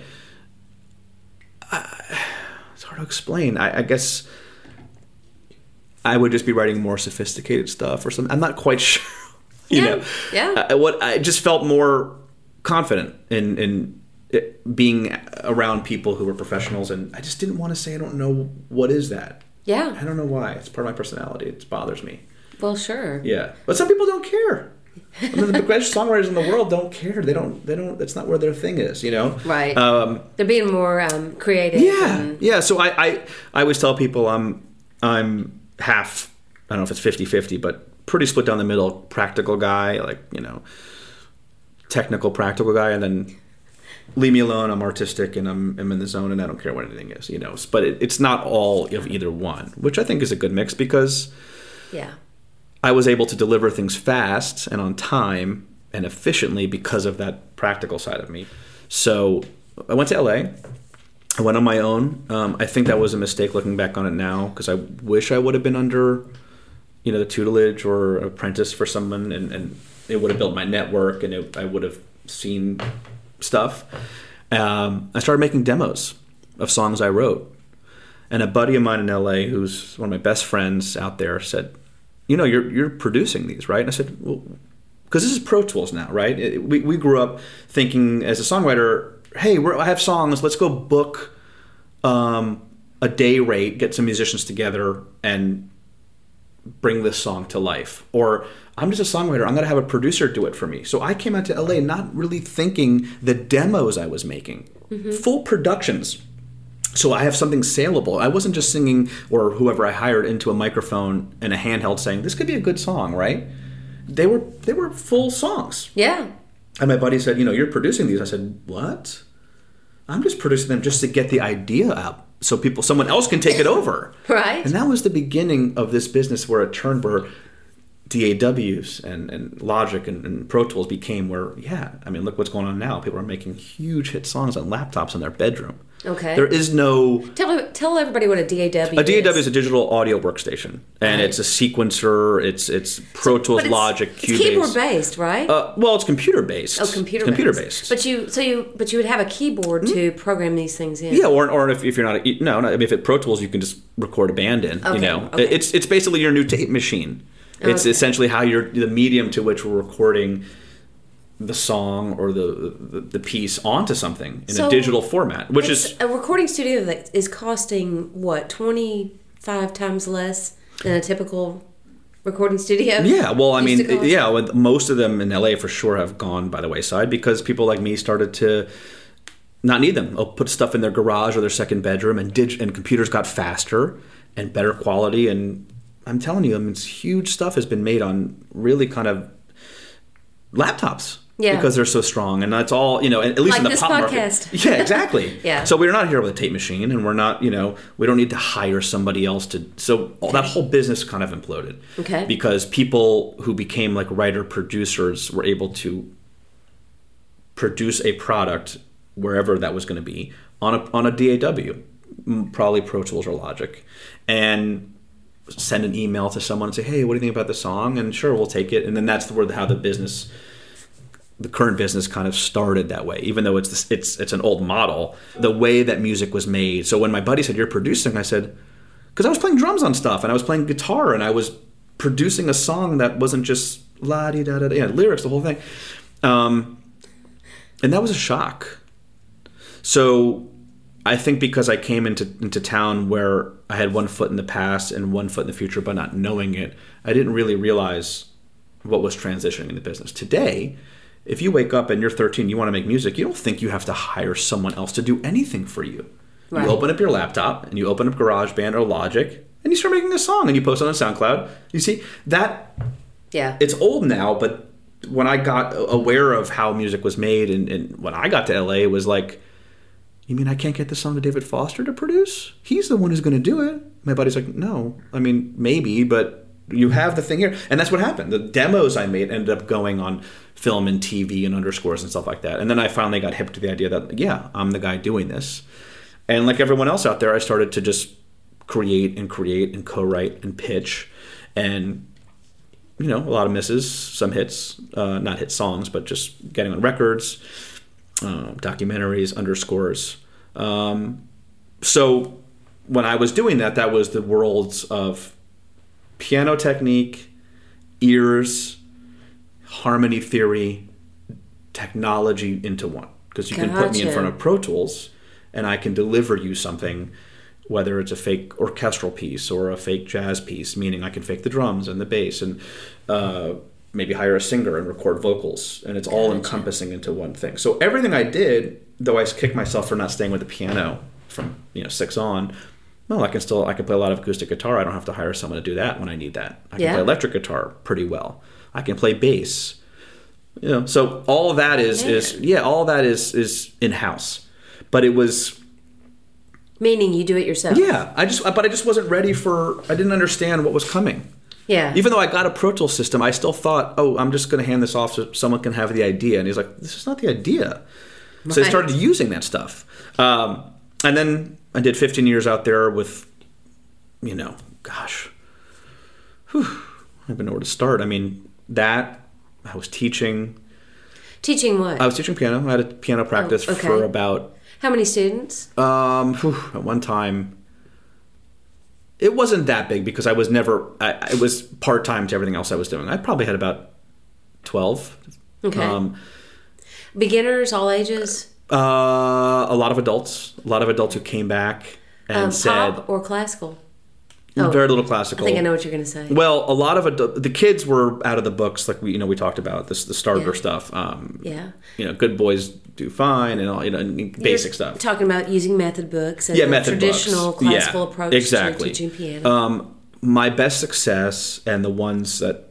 I, it's hard to explain. I, I guess I would just be writing more sophisticated stuff or something. I'm not quite <laughs> sure. you Yeah, know, yeah. I, what I just felt more confident in in it being around people who were professionals, and I just didn't want to say I don't know what is that. Yeah. I don't know why. It's part of my personality. It bothers me. Well, sure. Yeah, but some people don't care. I mean, the greatest songwriters in the world don't care. They don't. They don't. That's not where their thing is. You know. Right. Um, They're being more um, creative. yeah. and- Yeah. So I, I, I always tell people I'm, I'm half. I don't know if it's 50-50, but pretty split down the middle. Practical guy, like you know, technical practical guy, and then leave me alone. I'm artistic and I'm, I'm in the zone, and I don't care what anything is. You know. But it, it's not all of either one, which I think is a good mix because. yeah. I was able to deliver things fast and on time and efficiently because of that practical side of me. So I went to LA. I went on my own. Um, I think that was a mistake looking back on it now because I wish I would have been under, you know, the tutelage or apprentice for someone, and, and it would have built my network, and it, I would have seen stuff. Um, I started making demos of songs I wrote, and a buddy of mine in LA, who's one of my best friends out there, said, "You know, you're you're producing these, right?" And I said, "Well." Because this is Pro Tools now, right? It- we, we grew up thinking as a songwriter, hey, I have songs, let's go book um, a day rate, get some musicians together, and bring this song to life. Or I'm just a songwriter, I'm going to have a producer do it for me. So I came out to LA not really thinking the demos I was making, mm-hmm. full productions. So I have something saleable. I wasn't just singing or whoever I hired into a microphone and a handheld saying this could be a good song, right? They were they were full songs. Yeah. And my buddy said, "You know, you're producing these." I said, "What? I'm just producing them just to get the idea out, so people, someone else can take it over." <laughs> Right. And that was the beginning of this business where it turned where DAWs and, and Logic and, and Pro Tools became where, yeah, I mean, look what's going on now. People are making huge hit songs on laptops in their bedroom. Okay. There is no Tell tell everybody what a DAW is. a DAW is. is a digital audio workstation, and Right. it's a sequencer. It's it's Pro Tools, it's, Logic, it's Cubase. keyboard based, right? Uh, well, it's computer based. oh, computer computer based. based. But you so you but you would have a keyboard to program these things in. yeah, or, or if, if you're not a, no, no, if it Pro Tools, you can just record a band in. you know, okay. it's it's basically your new tape machine. It's Okay. essentially how you're the medium to which we're recording the song or the the, the piece onto something in So a digital format, which is a recording studio that is costing what twenty five times less than a typical recording studio. <laughs> Yeah, well, I mean, yeah, with- most of them in LA for sure have gone by the wayside because people like me started to not need them. They'll put stuff in their garage or their second bedroom, and dig- and computers got faster and better quality. And I'm telling you, I mean, huge stuff has been made on really kind of laptops. Yeah. Because they're so strong, and that's all you know. At least Like in the this pop market. <laughs> Yeah, exactly. <laughs> Yeah. So we're not here with a tape machine, and we're not, you know, we don't need to hire somebody else to. So all, that whole business kind of imploded. Okay. Because people who became like writer producers were able to produce a product wherever that was going to be on a on a DAW, probably Pro Tools or Logic, and send an email to someone and say, "Hey, what do you think about the song?" And sure, we'll take it. And then that's the, how the business, the current business, kind of started that way. Even though it's this, it's it's an old model, the way that music was made. So when my buddy said, "You're producing," I said, "Because I was playing drums on stuff and I was playing guitar and I was producing a song that wasn't just la di da da, yeah, lyrics, the whole thing." Um, and that was a shock. So I think because I came into into town where I had one foot in the past and one foot in the future, but not knowing it, I didn't really realize what was transitioning in the business. Today, if you wake up and you're 13, you want to make music, you don't think you have to hire someone else to do anything for you. Right. You open up your laptop and you open up GarageBand or Logic and you start making a song and you post it on SoundCloud. You see that Yeah. it's old now, but when I got aware of how music was made and, and when I got to LA, it was like, you mean I can't get the song to David Foster to produce? He's the one who's going to do it. My buddy's like, no, I mean, maybe, but you have the thing here. And that's what happened. The demos I made ended up going on film and TV and underscores and stuff like that. And then I finally got hip to the idea that, yeah, I'm the guy doing this. And like everyone else out there, I started to just create and create and co write and pitch. And you know, a lot of misses, some hits, uh, not hit songs, but just getting on records, uh, documentaries, underscores. Um, so when I was doing that, that was the worlds of piano technique, ears, harmony theory, technology into one. Because you can put me in front of Pro Tools and I can deliver you something, whether it's a fake orchestral piece or a fake jazz piece, meaning I can fake the drums and the bass and uh, maybe hire a singer and record vocals. And it's all encompassing into one thing. So everything I did, though I kick myself for not staying with the piano from you know six on, well, I can still I can play a lot of acoustic guitar. I don't have to hire someone to do that when I need that. I can Yeah. play electric guitar pretty well. I can play bass. You know, so all of that is is yeah, all that is is in house. But it was Meaning you do it yourself. yeah, I just but I just wasn't ready for I didn't understand what was coming. Yeah. Even though I got a Pro Tools system, I still thought, "Oh, I'm just going to hand this off so someone can have the idea." And he's like, "This is not the idea." So I started using that stuff, um, and then I did 15 years out there with, you know, gosh, whew, I don't even know where to start. I mean, that I was teaching. Teaching what? I was teaching piano. I had a piano practice Oh, okay. for about How many students? um, whew, at one time, it wasn't that big because I was never. I, it was part time to everything else I was doing. I probably had about twelve. Okay. Um, Beginners, all ages? uh, a lot of adults. A lot of adults who came back and Um, said pop or classical? Very little classical. I think I know what you're going to say. Well, a lot of the kids were out of the books, like we you know we talked about this the starter Yeah. stuff. Um, Yeah. you know, good boys do fine, and all you know, and basic You're stuff. Talking about using method books and yeah, method traditional books. classical yeah, approach exactly. to teaching piano. Um, my best success and the ones that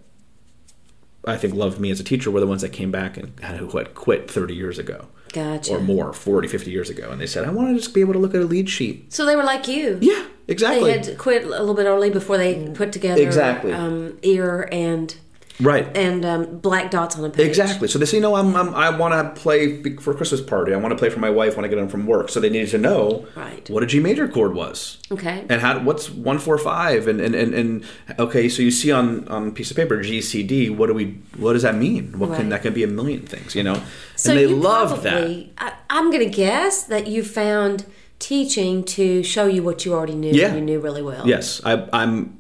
I think loved me as a teacher were the ones that came back and who had quit 30 years ago gotcha. or more, 40, 50 years ago, and they said, "I want to just be able to look at a lead sheet." So they were like you. Yeah, exactly. They had quit a little bit early before they put together Exactly. um, ear and right. and um, black dots on a page. Exactly. So they say, no, I'm, I'm I want to play for Christmas party. I want to play for my wife when I get home from work. So they needed to know Right. what a G major chord was. Okay. And how what's one four five and and, and, and okay, so you see on on a piece of paper G C D. What do we? What does that mean? What can that can be a million things, you know? So and they love that. I, I'm going to guess that you found teaching to show you what you already knew. Yeah. and You knew really well. Yes, I, I'm.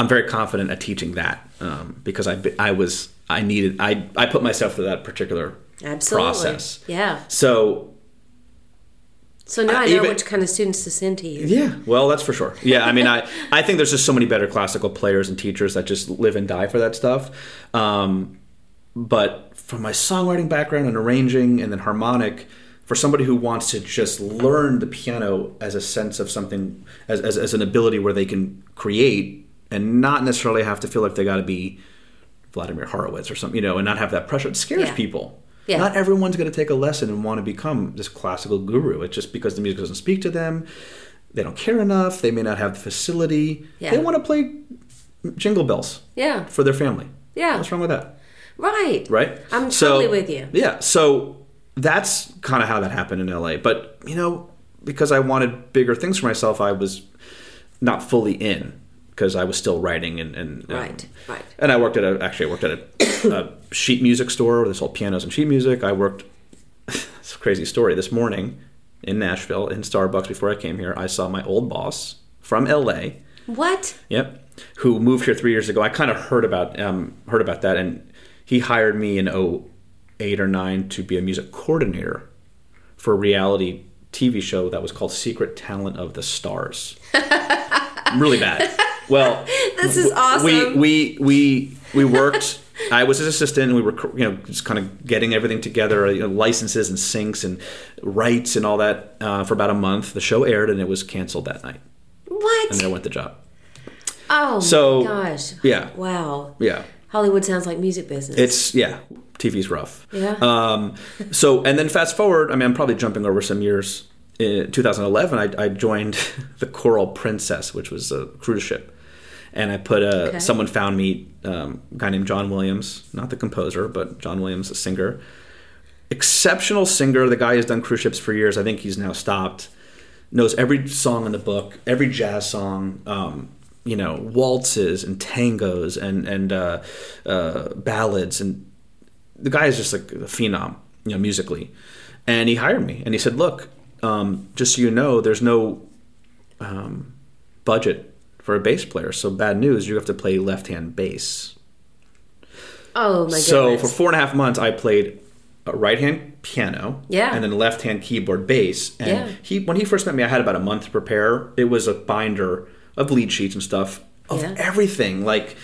I'm very confident at teaching that um, because I I was I needed I I put myself through that particular Absolutely. process. Yeah. So So now Uh, I know even- which kind of students to send to you. Yeah, well, that's for sure. Yeah, I mean, I, <laughs> I think there's just so many better classical players and teachers that just live and die for that stuff. Um, but from my songwriting background and arranging and then harmonic, for somebody who wants to just learn the piano as a sense of something, as, as, as an ability where they can create and not necessarily have to feel like they got to be Vladimir Horowitz or something, you know, and not have that pressure, it scares Yeah. people. Yeah. Not everyone's going to take a lesson and want to become this classical guru. It's just because the music doesn't speak to them. They don't care enough. They may not have the facility. Yeah. They want to play jingle bells Yeah. for their family. Yeah. What's wrong with that? Right. Right? I'm So- totally with you. Yeah. So that's kind of how that happened in LA. But, you know, because I wanted bigger things for myself, I was not fully in because I was still writing and, and and- Right. Right. and I worked at a actually I worked at a, a sheet music store where they sold pianos and sheet music. I worked. <laughs> it's a crazy story. This morning in Nashville in Starbucks before I came here, I saw my old boss from LA. What? Yep, who moved here three years ago. I kind of heard about um, heard about that, and he hired me in 08 or nine to be a music coordinator for a reality TV show that was called Secret Talent of the Stars. <laughs> really bad. Well, <laughs> This is awesome. we we we we worked. I was his assistant, and we were you know just kind of getting everything together, you know, licenses and syncs and rights and all that uh, for about a month. The show aired, and it was canceled that night, what? and then I went the job. oh So, my gosh. yeah. Wow. Yeah, Hollywood sounds like music business. it's yeah, TV's rough. Yeah. Um, so and then fast forward. I mean, I'm probably jumping over some years. In 2011, I, I joined <laughs> the Coral Princess, which was a cruise ship, and I put a. Okay. Someone found me um, a guy named John Williams, not the composer, but John Williams, a singer, exceptional singer. The guy has done cruise ships for years. I think he's now stopped. Knows every song in the book, every jazz song. Um, you know, waltzes and tangos and and uh, uh, ballads, and the guy is just like a phenom, you know, musically. And he hired me, and he said, "Look, um, just so you know, there's no um, budget for a bass player. So bad news, you have to play left-hand bass." oh my god. so for four and a half months, I played a right-hand piano, Yeah. and then left-hand keyboard bass. And Yeah. he, when he first met me, I had about a month to prepare. It was a binder of lead sheets and stuff of Yeah. everything, like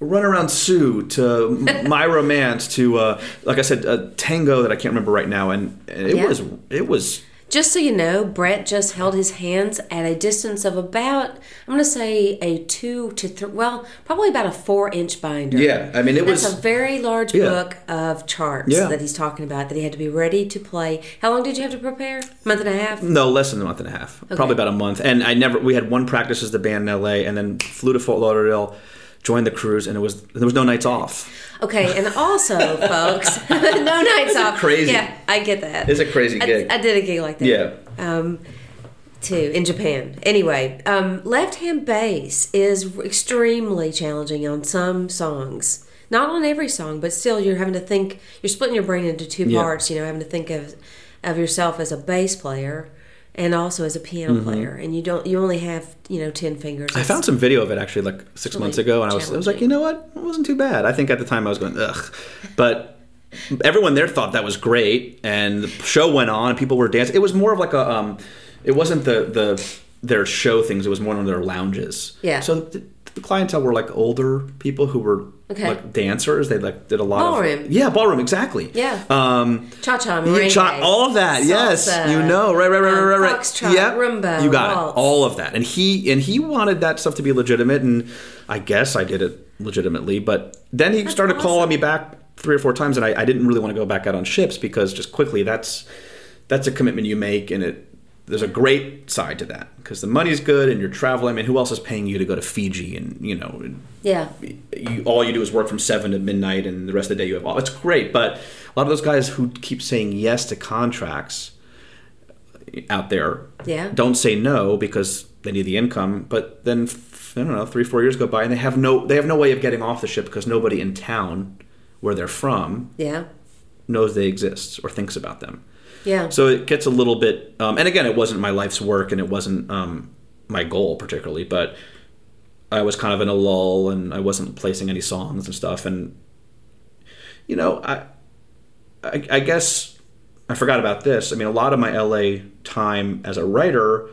Run Around Sue to <laughs> My Romance to, uh, like I said, a tango that I can't remember right now, and it Yeah. was it was Just so you know, Brett just held his hands at a distance of about, I'm going to say a two to three, well, probably about a four inch binder. yeah. I mean, it That's was a very large Yeah. book of charts Yeah. that he's talking about that he had to be ready to play. How long did you have to prepare? A month and a half? No, less than a month and a half. Probably about a month. And I never. We had one practice as the band in L.A. and then flew to Fort Lauderdale, joined the cruise, and it was there was no nights off. Okay, and also, folks, <laughs> no nights off. crazy? Yeah, I get that. It's a crazy I, gig. I did a gig like that. Yeah. Um, too in Japan. Anyway, um, left-hand bass is extremely challenging on some songs. Not on every song, but still, you're having to think. You're splitting your brain into two Yeah. parts. You know, having to think of of yourself as a bass player and also as a piano player. And you don't. You only have you know ten fingers. Mm-hmm. I found some video of it actually like six Really months ago, and I was I was like, you know what, it wasn't too bad. I think at the time I was going ugh, but everyone there thought that was great, and the show went on, and people were dancing. It was more of like a, um, it wasn't the the their show things. It was more on their lounges. Yeah. So the, the clientele were like older people who were Okay. like dancers. They like did a lot Ballroom. of yeah ballroom exactly. Yeah. Um, Cha cha, cha- all of that, yes, you know, right, right, right, right, um, right, right. Yep, rumba, you got waltz. it, all of that, and he and he wanted that stuff to be legitimate, and I guess I did it legitimately, but then he started awesome. calling me back three or four times, and I, I didn't really want to go back out on ships because just quickly that's that's a commitment you make, and it there's a great side to that because the money's good and you're traveling. I mean, who else is paying you to go to Fiji and you know Yeah. you, all you do is work from seven to midnight, and the rest of the day you have off. It's great, but a lot of those guys who keep saying yes to contracts out there Yeah. don't say no because they need the income. But then I don't know, three four years go by, and they have no they have no way of getting off the ship because nobody in town where they're from Yeah. knows they exist or thinks about them. Yeah. So it gets a little bit, um, and again, it wasn't my life's work, and it wasn't um, my goal particularly, but I was kind of in a lull, and I wasn't placing any songs and stuff, and you know, I, I, I guess I forgot about this. I mean, a lot of my LA time as a writer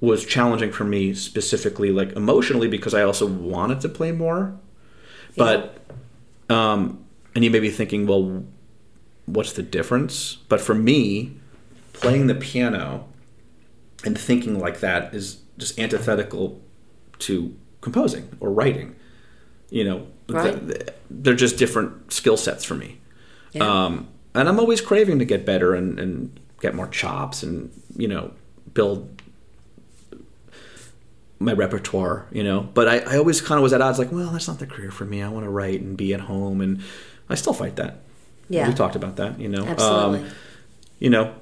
was challenging for me specifically, like emotionally, because I also wanted to play more, but um, and you may be thinking, well, what's the difference? But for me, playing the piano and thinking like that is just antithetical to composing or writing. You know, th- Right. th- they're just different skill sets for me. Yeah. Um, and I'm always craving to get better and, and get more chops and, you know, build my repertoire, you know. But I, I always kind of was at odds, like, well, that's not the career for me. I want to write and be at home. And I still fight that. Yeah. We talked about that, you know. Absolutely. Um, you know,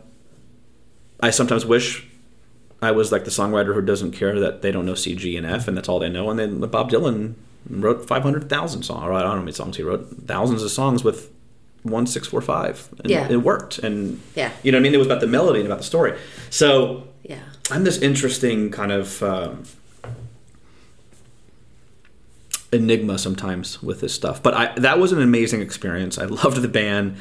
I sometimes wish I was like the songwriter who doesn't care that they don't know C, G, and F, and that's all they know. And then Bob Dylan wrote 500,000 songs. Or I don't know how many songs he wrote. Thousands of songs with one, six, four, five. And Yeah. it worked. And, Yeah. you know what I mean? It was about the melody and about the story. So yeah. I'm this interesting kind of um, enigma sometimes with this stuff. But I, that was an amazing experience. I loved the band.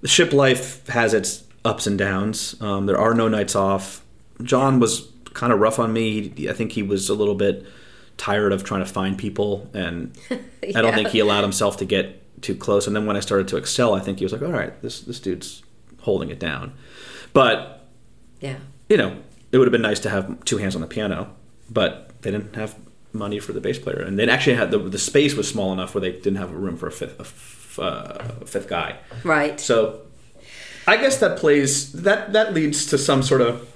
The ship life has its ups and downs. Um, there are no nights off. John was kind of rough on me. He, I think he was a little bit tired of trying to find people, and <laughs> I don't think he allowed himself to get too close. And then when I started to excel, I think he was like, "All right, this this dude's holding it down." But Yeah. you know, it would have been nice to have two hands on the piano, but they didn't have money for the bass player, and they actually had the the space was small enough where they didn't have a room for a fifth a f- uh, fifth guy. Right. So, I guess that plays that that leads to some sort of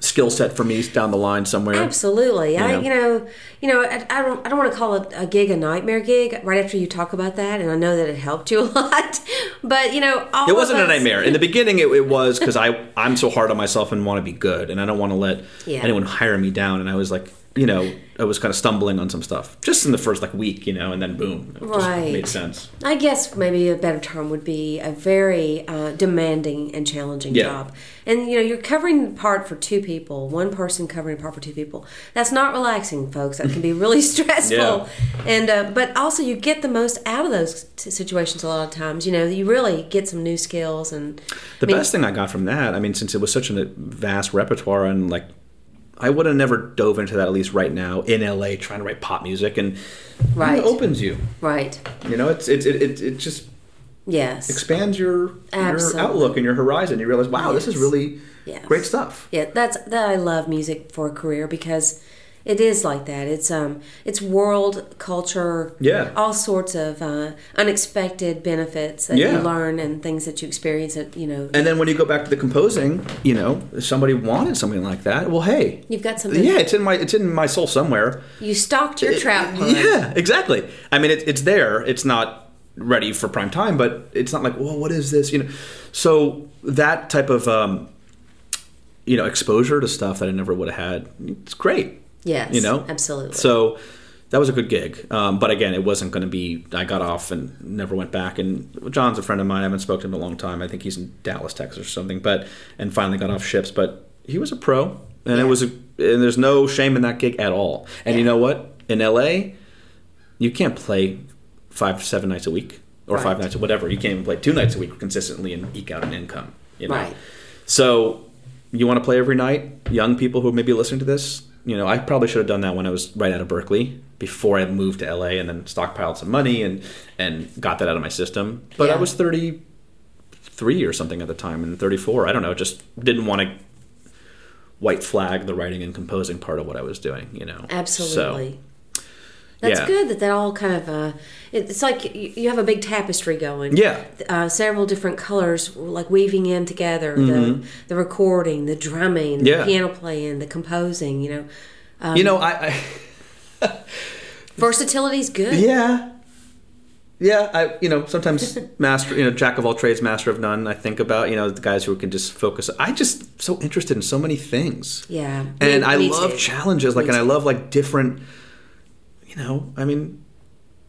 skill set for me down the line somewhere. Absolutely. I, know? you know, you know, I, I don't, I don't want to call it a gig a nightmare gig. Right after you talk about that, and I know that it helped you a <laughs> lot, but you know, all It wasn't of a nightmare. In the beginning, it, it was because I I'm so hard on myself and want to be good, and I don't want to let Yeah. anyone hire me down. And I was like, you know, I was kind of stumbling on some stuff just in the first like week, you know, and then boom, it just Right. made sense. I guess maybe a better term would be a very uh, demanding and challenging Yeah. job. And you know, you're covering the part for two people, one person covering a part for two people. That's not relaxing, folks. That can be really <laughs> stressful. Yeah. And uh, but also you get the most out of those t- situations a lot of times. You know, you really get some new skills and The I mean, best thing I got from that, I mean, since it was such a vast repertoire and like, I would have never dove into that at least right now in LA trying to write pop music and Right. it opens you. Right. You know, it's it it, it, it just Yes. expands your Absolutely. your outlook and your horizon. You realize, wow, this is really Yes. great stuff. Yeah, that's that. I love music for a career because it is like that. It's um, it's world culture. Yeah. all sorts of uh, unexpected benefits that Yeah. you learn and things that you experience. That you know, And then when you go back to the composing, you know, if somebody wanted something like that, well, hey, you've got something. yeah, it's in my it's in my soul somewhere. You stocked your trap pond. Yeah, exactly. I mean, it, it's there. It's not ready for prime time, but it's not like, well, what is this? You know, so that type of um, you know exposure to stuff that I never would have had. It's great. Yes. You know, absolutely. So that was a good gig, um, but again, it wasn't going to be. I got off and never went back. And John's a friend of mine. I haven't spoken to him in a long time. I think he's in Dallas, Texas, or something. But and finally got off ships. But he was a pro, and it was a, and there's no shame in that gig at all. And you know what? In LA, you can't play five, seven nights a week or five nights or whatever. You can't even play two nights a week consistently and eke out an income. You know? Right. So you want to play every night, young people who may be listening to this, you know, I probably should have done that when I was right out of Berklee before I moved to LA and then stockpiled some money and and got that out of my system. But I was 33 or something at the time and 34. I don't know, just didn't want to white flag the writing and composing part of what I was doing, you know. Absolutely. That's yeah. good that that all kind of uh, it's like you have a big tapestry going. Yeah. Uh, several different colors like weaving in together. The the recording, the drumming, Mm-hmm. Yeah. the piano playing, the composing. You know, um, you know, I, I <laughs> versatility is good. Yeah. Yeah, I you know sometimes <laughs> master you know jack of all trades master of none. I think about you know the guys who can just focus. I just so interested in so many things. Yeah. and Me- I me love too. challenges. Like, Me and I love like different. You know, I mean,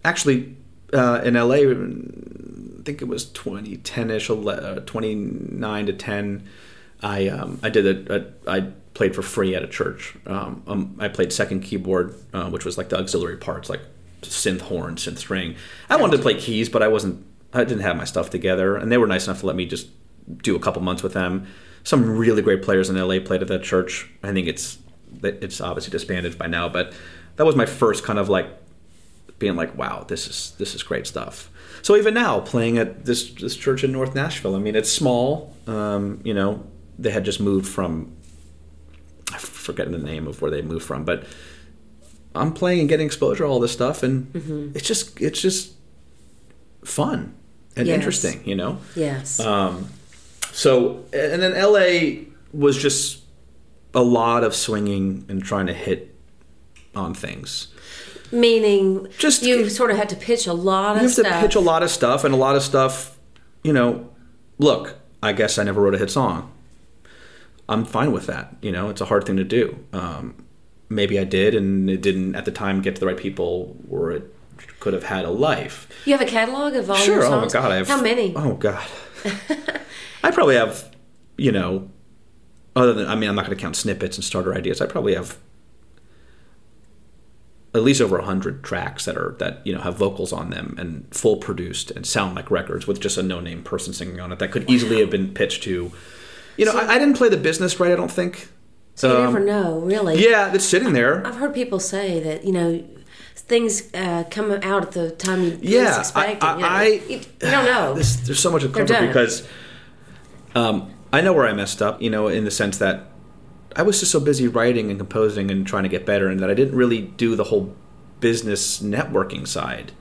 actually, uh, in LA, I think it was 2010 ish, uh, 29 to 10. I um, I did a, a I played for free at a church. Um, um, I played second keyboard, uh, which was like the auxiliary parts, like synth horn, synth string. I wanted to play keys, but I wasn't. I didn't have my stuff together, and they were nice enough to let me just do a couple months with them. Some really great players in LA played at that church. I think it's it's obviously disbanded by now, but that was my first kind of like being like, wow, this is this is great stuff. So even now, playing at this this church in North Nashville, I mean, it's small. Um, you know, they had just moved from. I'm forgetting the name of where they moved from, but I'm playing and getting exposure to all this stuff, and it's just it's just fun and Yes. interesting, you know. Yes. Um, so, and then LA was just a lot of swinging and trying to hit on things. Meaning, just- you sort of had to pitch a lot of You have stuff. to pitch a lot of stuff, and a lot of stuff, you know. Look, I guess I never wrote a hit song. I'm fine with that. You know, it's a hard thing to do. Um, maybe I did, and it didn't at the time get to the right people, or it could have had a life. You have a catalog of all Sure. your Oh my god, I have How many? Oh god, <laughs> I probably have. You know, other than I mean, I'm not going to count snippets and starter ideas. I probably have at least over hundred tracks that are that you know have vocals on them and full produced and sound like records with just a no name person singing on it that could easily have been pitched to. You know, I, I didn't play the business right. I don't think. So you Um, never know, really. Yeah, it's sitting there. I've heard people say that you know things uh, come out at the time you Yeah, expect. I- you, know. I- you, you don't know. <sighs> This, there's so much of comfort because um, I know where I messed up. You know, in the sense that I was just so busy writing and composing and trying to get better, and that I didn't really do the whole business networking side,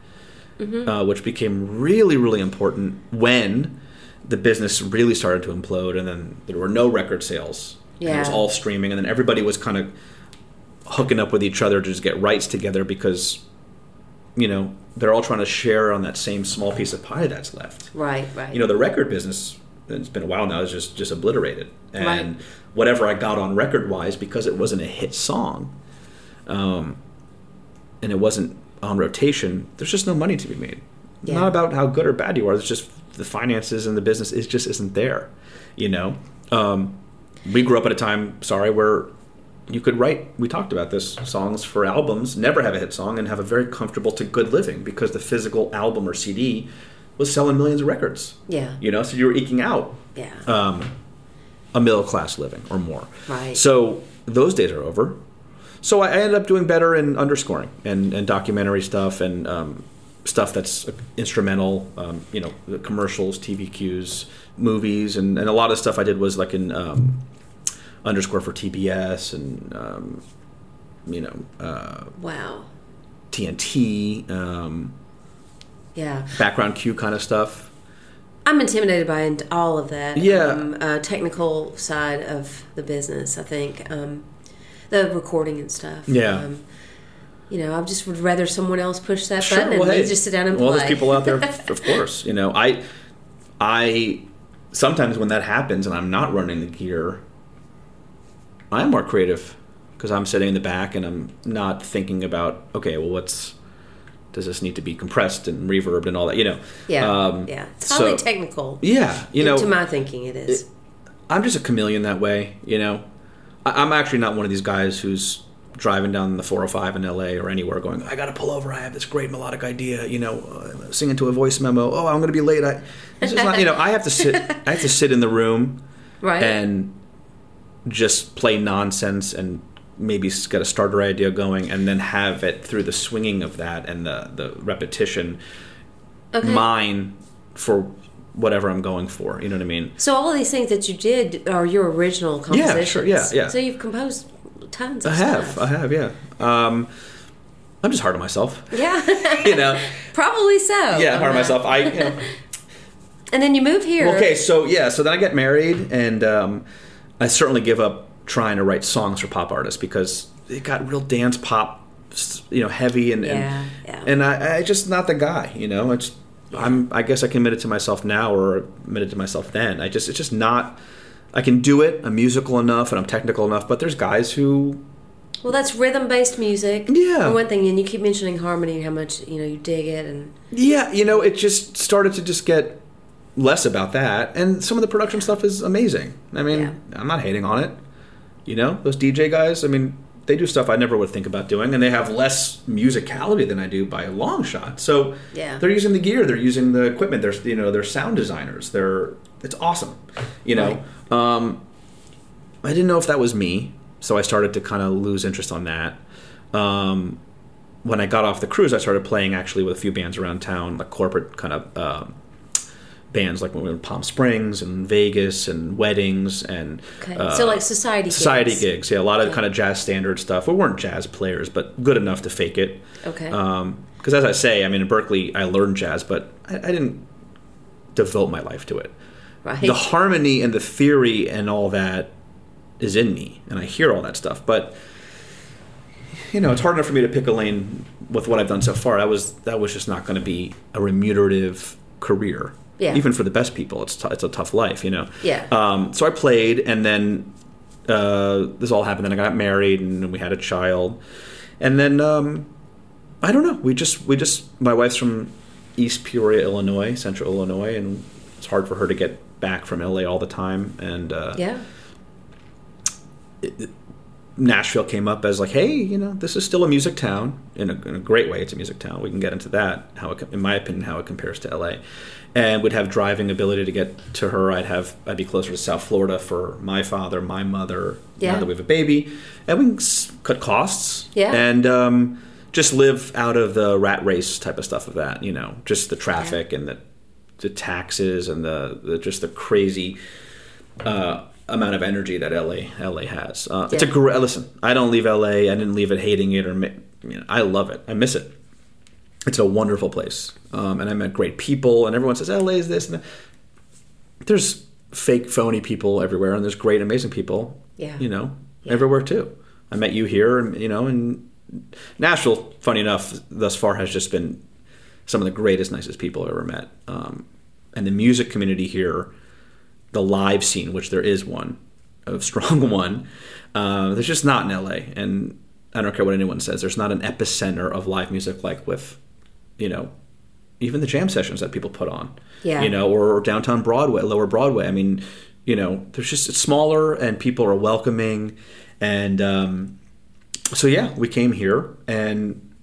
Mm-hmm. uh, which became really, really important when the business really started to implode, and then there were no record sales. and it was all streaming, and then everybody was kind of hooking up with each other to just get rights together because you know they're all trying to share on that same small piece of pie that's left right, right. you know the record business it's been a while now is just just obliterated and Right. whatever i got on record wise because it wasn't a hit song um, and it wasn't on rotation there's just no money to be made Yeah. not about how good or bad you are it's just the finances and the business is just isn't there you know um, we grew up at a time sorry where you could write we talked about this songs for albums never have a hit song and have a very comfortable to good living because the physical album or cd was selling millions of records yeah, you know so you were eking out yeah. um, a middle class living or more Right. so those days are over so i I ended up doing better in underscoring and, and documentary stuff and um, stuff that's instrumental um, you know the commercials tv cues movies and, and a lot of stuff i did was like in um, underscore for tbs and um, you know uh, wow. tnt um, Yeah. background cue kind of stuff I'm intimidated by all of that. Yeah. Um, uh, technical side of the business, I think. Um, the recording and stuff. Yeah. Um, you know, I just would rather someone else push that Sure, button and well, me hey, just sit down and well, play. there's people out there, <laughs> of course. You know, I, I sometimes when that happens and I'm not running the gear, I'm more creative because I'm sitting in the back and I'm not thinking about okay, well, what's does this need to be compressed and reverbed and all that? You know, yeah. Um, yeah. It's highly so- technical. yeah. You know, to my thinking, it is. I'm just a chameleon that way, you know. I, I'm actually not one of these guys who's driving down the 405 in LA or anywhere going, I got to pull over. I have this great melodic idea, you know, uh, sing into a voice memo. Oh, I'm going to be late. I, it's just not, you know, I have to sit, I have to sit in the room <laughs> right. and just play nonsense and maybe get a starter idea going, and then have it through the swinging of that and the the repetition Okay. mine for whatever I'm going for. You know what I mean? so all of these things that you did are your original compositions. Yeah, sure, yeah, yeah. So you've composed tons of I have, stuff. I have, yeah. Um, I'm just hard on myself, yeah. <laughs> you know. Probably so. Yeah, hard on myself. I, you know, <laughs> And then you move here. okay, so yeah, so then I get married, and um, I certainly give up trying to write songs for pop artists because it got real dance pop, you know, heavy, and Yeah, and, yeah. and I, I just not the guy, you know. It's I'm I guess I committed to myself now, or admitted to myself then. I just it's just not. I can do it. I'm musical enough, and I'm technical enough. But there's guys who Well, that's rhythm-based music. Yeah. For one thing, and you keep mentioning harmony and how much you know you dig it, and Yeah, you know, it just started to just get less about that, and some of the production stuff is amazing. I mean, Yeah. I'm not hating on it. You know, those DJ guys. I mean, they do stuff I never would think about doing, and they have less musicality than I do by a long shot. So Yeah. they're using the gear, they're using the equipment. They're you know they're sound designers. They're it's awesome. You know, um, I didn't know if that was me, so I started to kind of lose interest on that. Um, when I got off the cruise, I started playing actually with a few bands around town, like corporate kind of um, bands, like when we were in Palm Springs and Vegas and weddings and okay. uh, so like society society gigs. gigs. Yeah, a lot of Okay. kind of jazz standard stuff. We weren't jazz players, but good enough to fake it. Okay. Because as I say, I mean, in Berklee, I learned jazz, but I, I didn't devote my life to it. right. The harmony and the theory and all that is in me, and I hear all that stuff. But you know, it's hard enough for me to pick a lane with what I've done so far. That was that was just not going to be a remunerative career. Yeah. Even for the best people, it's t- it's a tough life, you know. Yeah. Um, so I played, and then uh, this all happened. Then I got married, and we had a child, and then um, I don't know. We just we just my wife's from East Peoria, Illinois, Central Illinois, and it's hard for her to get back from LA all the time. And uh, yeah. Nashville came up as like, hey, you know, this is still a music town in a, in a great way. It's a music town. We can get into that. How, it, in my opinion, how it compares to LA, and would have driving ability to get to her. I'd have I'd be closer to South Florida for my father, my mother. Yeah. Now that we have a baby, and we can cut costs. Yeah. and um, just live out of the rat race type of stuff of that. You know, just the traffic and the the taxes and the, the just the crazy uh, amount of energy that LA LA has. Uh, It's a great listen. I don't leave LA. I didn't leave it hating it or you know, I love it. I miss it. It's a wonderful place, um, and I met great people. And everyone says LA is this and that. There's fake, phony people everywhere, and there's great, amazing people. Yeah. you know, Yeah. everywhere too. I met you here, and you know, and Nashville. Funny enough, thus far has just been some of the greatest, nicest people I've ever met. Um, and the music community here, the live scene, which there is one, a strong <laughs> one, uh, there's just not in LA. And I don't care what anyone says, there's not an epicenter of live music like with, you know, even the jam sessions that people put on. Yeah. You know, or, downtown Broadway, lower Broadway. I mean, you know, there's just, it's smaller and people are welcoming. And um, so, yeah, we came here and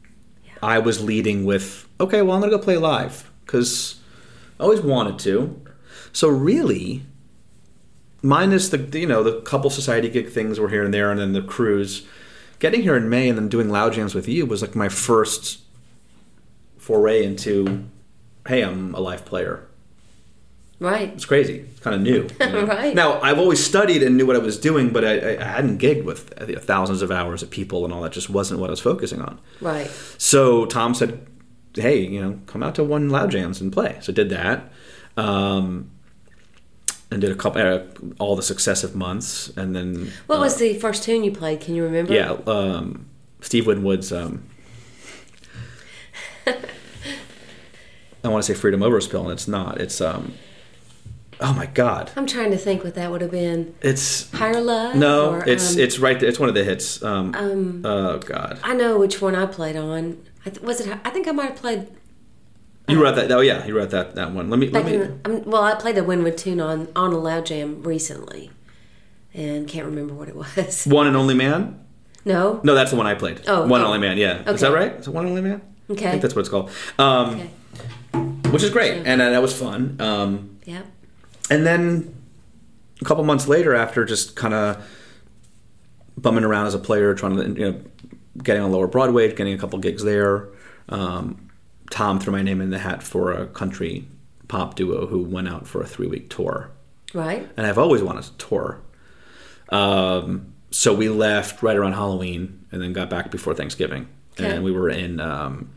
I was leading with, okay, well, I'm going to go play live because I always wanted to. So really, minus the you know the couple society gig things were here and there, and then the cruise. Getting here in May and then doing loud jams with you was like my first foray into, hey, I'm a live player. Right. It's crazy. It's kind of new. <laughs> you know? Right. Now I've always studied and knew what I was doing, but I, I- hadn't gigged with uh, thousands of hours of people and all that. Just wasn't what I was focusing on. Right. So Tom said, "Hey, you know, come out to one loud jams and play." So I did that, um, and did a couple, uh, all the successive months, and then What uh, was the first tune you played? Can you remember? yeah, um, Steve Winwood's. Um, <laughs> I want to say Freedom Overspill, and it's not. It's um, oh my god, I'm trying to think what that would have been. it's Higher Love? no, or, it's um, it's right. There. It's one of the hits. Um, Um, oh god, I know which one I played on. I th- was it? I think I might have played. You wrote that. Oh yeah, you wrote that that one. Let me let me. in um, well, I played the Winwood tune on on a loud jam recently, and can't remember what it was. <laughs> One and Only Man. No. No, that's the one I played. Oh, One oh. Only Man. Yeah, is that right? Is it One Only Man? Okay, I think that's what it's called. Um, Okay. Which is great, Yeah. and uh, that was fun. Um, Yeah. and then a couple months later, after just kind of bumming around as a player, trying to you know getting on lower Broadway, getting a couple gigs there. Um, Tom threw my name in the hat for a country pop duo who went out for a three week tour, Right. and I've always wanted to tour. Um, so we left right around Halloween, and then got back before Thanksgiving, Okay. and we were in. Um,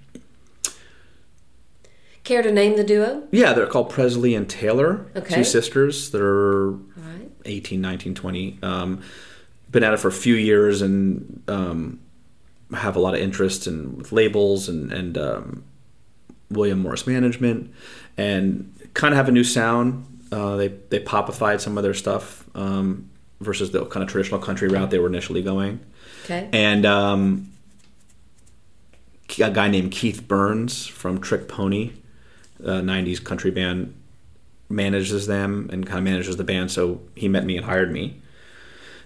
Care to name the duo? yeah, they're called Presley and Taylor, Okay. two sisters. They're right. 18, 19, 20. Um, been at it for a few years and um, have a lot of interest in with labels and, and um, William Morris Management and kind of have a new sound. Uh, they they popified some of their stuff um, versus the kind of traditional country route they were initially going. Okay. And um, a guy named Keith Burns from Trick Pony, a 90s country band, manages them and kind of manages the band. So he met me and hired me.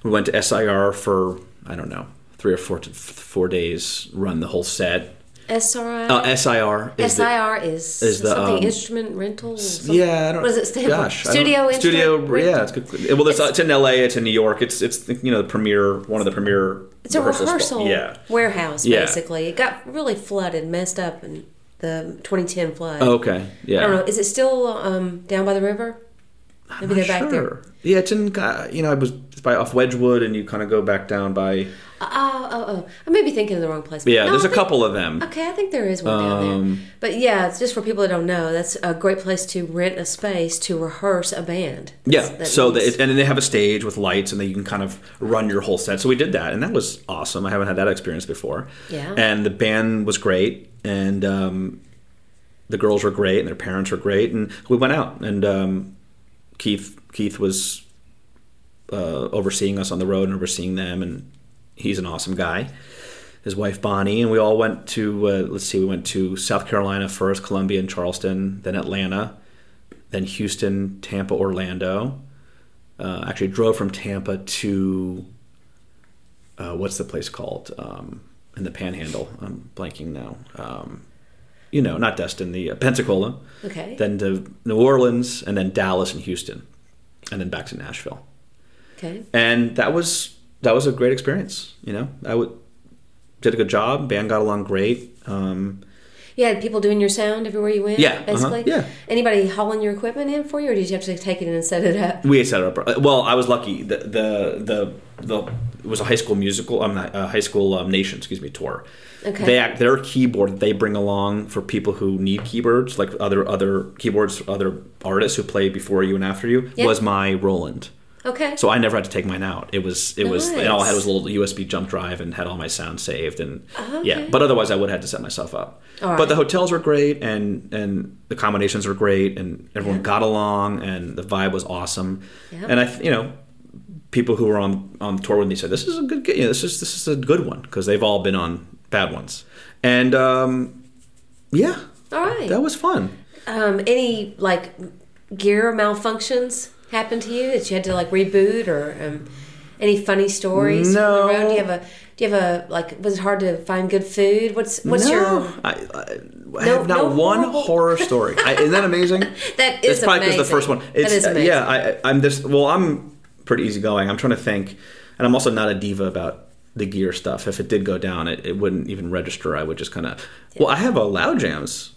We went to SIR for, I don't know, three or four, four days, run the whole set. SRI. Uh, SIR is the- SIR is, is the, something um, instrument rental. something- yeah, I don't. What does it stand gosh, for? Studio Studio. Yeah, it's good. Well, it's, it's in L.A. It's in New York. It's it's you know the premier one of the premier. It's a spot- rehearsal Yeah. warehouse, Yeah. basically. It got really flooded, messed up in the 2010 flood. Okay. Yeah. I don't know. Is it still um, down by the river? Maybe they're back there. Yeah, it's in. uh, You know, it was it's by off Wedgewood, and you kind of go back down by. Oh, oh, oh. I may be thinking of the wrong place. Yeah, No, there's I a think- couple of them. Okay, I think there is one down Um, there. But yeah, it's just for people that don't know. That's a great place to rent a space to rehearse a band. Yeah, that so means- it, and then they have a stage with lights, and then you can kind of run your whole set. So we did that, and that was awesome. I haven't had that experience before. Yeah. and the band was great, and um, the girls were great, and their parents were great, and we went out, and um, Keith Keith was uh, overseeing us on the road and overseeing them, and he's an awesome guy. His wife Bonnie, and we all went to uh, let's see, we went to South Carolina first, Columbia and Charleston, then Atlanta, then Houston, Tampa, Orlando. Uh, actually, drove from Tampa to uh, what's the place called um, in the Panhandle? I'm blanking now. Um, you know, not Destin, the uh, Pensacola. Okay. Then to New Orleans, and then Dallas and Houston, and then back to Nashville. okay. And that was that was a great experience. You know, I would did a good job. Band got along great. Um, You had people doing your sound everywhere you went. Yeah, uh-huh, basically. yeah. Anybody hauling your equipment in for you, or did you have to take it in and set it up? we set it up. Well, I was lucky. The the the, the it was a high school musical. I'm not a high school um, nation. Excuse me, tour. Okay. They act their keyboard they bring along for people who need keyboards, like other other keyboards, other artists who play before you and after you. Was my Roland. Okay. So I never had to take mine out. It was it was and all I had was a little USB jump drive and had all my sound saved and Oh, yeah. But otherwise, I would have had to set myself up. All But the hotels were great and and the combinations were great and everyone Yeah. got along and the vibe was awesome. Yeah. And I you know people who were on on tour with me said this is a good you know, this is this is a good one because they've all been on bad ones. And um, yeah, All right. that was fun. um, any like gear malfunctions happen to you that you had to like reboot or um, any funny stories No. from the road? Do you have a do you have a like was it hard to find good food? What's what's no, your I, I, I No- have not no one horrible- horror story. I, isn't that amazing? <laughs> that is it's probably because the first one. It's, that is uh, amazing. yeah, I, I'm just well, I'm pretty easygoing. I'm trying to think, and I'm also not a diva about the gear stuff. If it did go down, it, it wouldn't even register. I would just kind of. Well, I have a loud jams.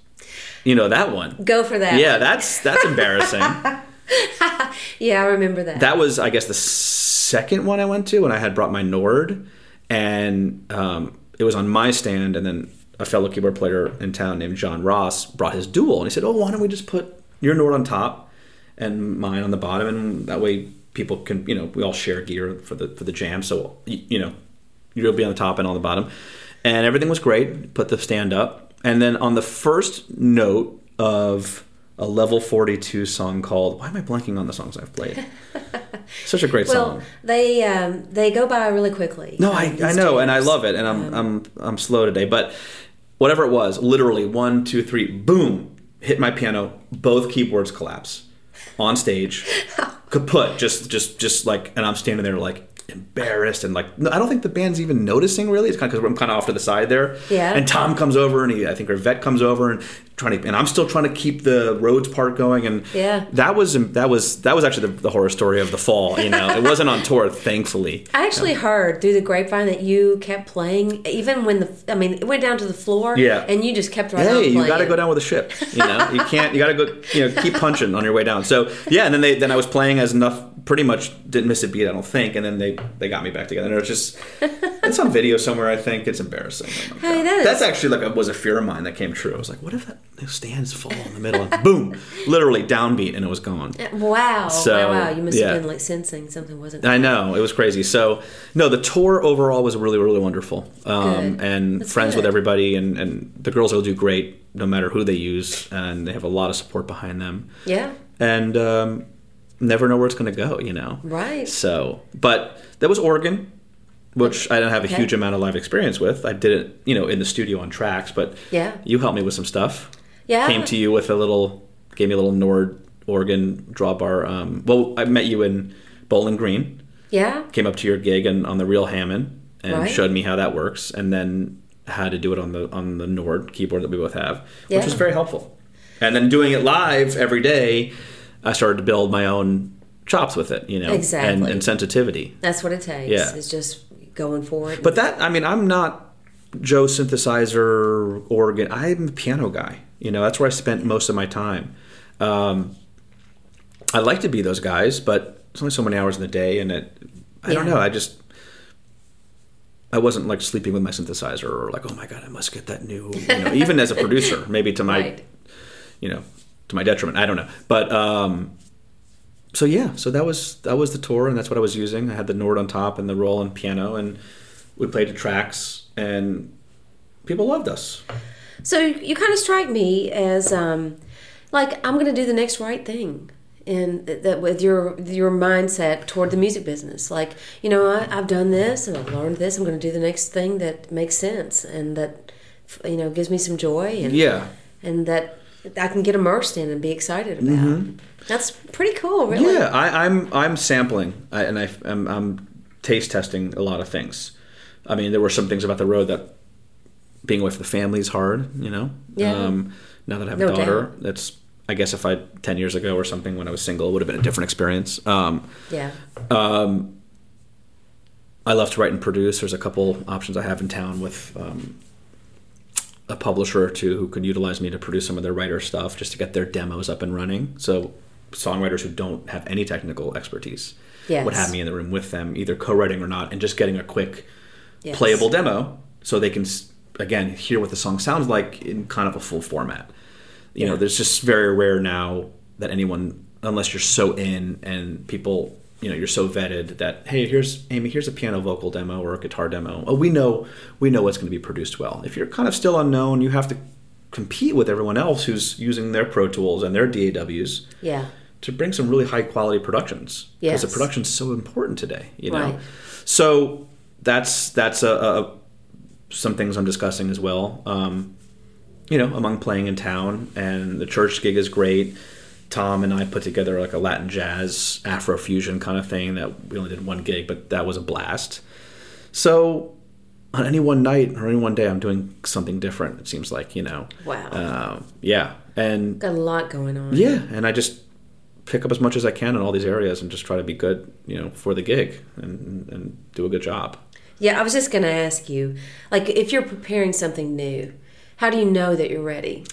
You know that one. Go for that. Yeah, that's that's embarrassing. <laughs> <laughs> Yeah, I remember that. that was, I guess, the second one I went to, when I had brought my Nord, and um, it was on my stand, and then a fellow keyboard player in town named John Ross brought his dual, and he said, "Oh, why don't we just put your Nord on top and mine on the bottom, and that way people can, you know, we all share gear for the for the jam, so you, you know, you'll be on the top and on the bottom." And everything was great. Put the stand up, and then on the first note of a level 42 song called why am i blanking on the songs i've played? <laughs> Such a great well, song. they um, they go by really quickly. no um, I, I know and i love it and i'm i'm i'm slow today but whatever it was literally one two three boom hit my piano both keyboards collapse on stage. <laughs> Kaput just just just like and i'm standing there like embarrassed and like no, I don't think the band's even noticing really. It's kind of because I'm kind of off to the side there. Yeah. And Tom comes over and he, I think our vet comes over and trying to, and I'm still trying to keep the Rhodes part going. And Yeah. that was that was that was actually the, the horror story of the fall. You know, it wasn't on tour, thankfully. <laughs> I actually heard through the grapevine that you kept playing, even when the I mean it went down to the floor. Yeah. and you just kept right on Hey, you got to go down with a ship. You know, you can't. You got to go. You know, keep punching on your way down. So yeah, and then they then I was playing as enough. Pretty much didn't miss a beat. I don't think. And then they they got me back together. And it was just <laughs> it's on video somewhere. I think it's embarrassing. Oh Hey, that is- That's actually like a, was a fear of mine that came true. I was like, what if that stands fall in the middle and boom, <laughs> literally downbeat and it was gone. Wow, So, wow, wow! You must yeah. have been like sensing something wasn't. I know it was crazy. So no, the tour overall was really really wonderful, um, Good. and That's friends with everybody, and, and the girls will do great no matter who they use, and they have a lot of support behind them, Yeah, and um, never know where it's going to go, you know. right. So, but that was organ, which I don't have a Okay. huge amount of live experience with. I did it, you know, in the studio on tracks, but Yeah. you helped me with some stuff. Yeah. Came to you with a little, gave me a little Nord organ drawbar. Um, well, I met you in Bowling Green Yeah, came up to your gig and on the real Hammond and Right. showed me how that works, and then how to do it on the on the Nord keyboard that we both have, which Yeah. was very helpful. And then doing it live every day, I started to build my own chops with it, you know, and, Exactly. and sensitivity. that's what it takes. Yeah. It's just going forward. But that, I mean, I'm not Joe synthesizer organ. I'm a piano guy. You know, that's where I spent most of my time. Um, I like to be those guys, but it's only so many hours in the day, and it. I don't know. I just. I wasn't like sleeping with my synthesizer or like, oh my god, I must get that new. You know, even as a producer, maybe to my, <laughs> Right. you know, to my detriment. I don't know, but um, so yeah, so that was that was the tour, and that's what I was using. I had the Nord on top and the Roland piano, and we played the tracks, and people loved us. So you kind of strike me as um, like I'm going to do the next right thing, and that with your your mindset toward the music business. Like you know, I, I've done this and I've learned this. I'm going to do the next thing that makes sense and that you know gives me some joy and Yeah, and that I can get immersed in and be excited about. That's pretty cool, really. yeah. I, I'm I'm sampling, I, and I, I'm, I'm taste testing a lot of things. I mean, there were some things about the road that being away from the family is hard. You know. Yeah. Um, now that I have No a daughter, doubt. that's I guess if I ten years ago or something when I was single, it would have been a different experience. Um, Yeah. Um, I love to write and produce. There's a couple options I have in town with um, a publisher or two who could utilize me to produce some of their writer stuff just to get their demos up and running. So songwriters who don't have any technical expertise Yes. would have me in the room with them, either co-writing or not, and just getting a quick Yes. playable demo so they can again hear what the song sounds like in kind of a full format. You know, there's just very rare now that anyone, unless you're so in and people, you know, you're so vetted that hey, here's Amy, here's a piano vocal demo or a guitar demo. Oh, we know we know what's going to be produced well. If you're kind of still unknown, you have to compete with everyone else who's using their Pro Tools and their DAWs Yeah. to bring some really high quality productions because Yes. the production's so important today you know Right. so that's that's a, a some things i'm discussing as well um, you know among playing in town and the church gig is great tom and i put together like a latin jazz afro fusion kind of thing that we only did one gig but that was a blast so on any one night or any one day i'm doing something different it seems like you know Wow. uh, yeah and Got a lot going on. yeah, and I just pick up as much as I can in all these areas and just try to be good, you know, for the gig and and do a good job. Yeah, I was just going to ask you, like, if you're preparing something new, how do you know that you're ready?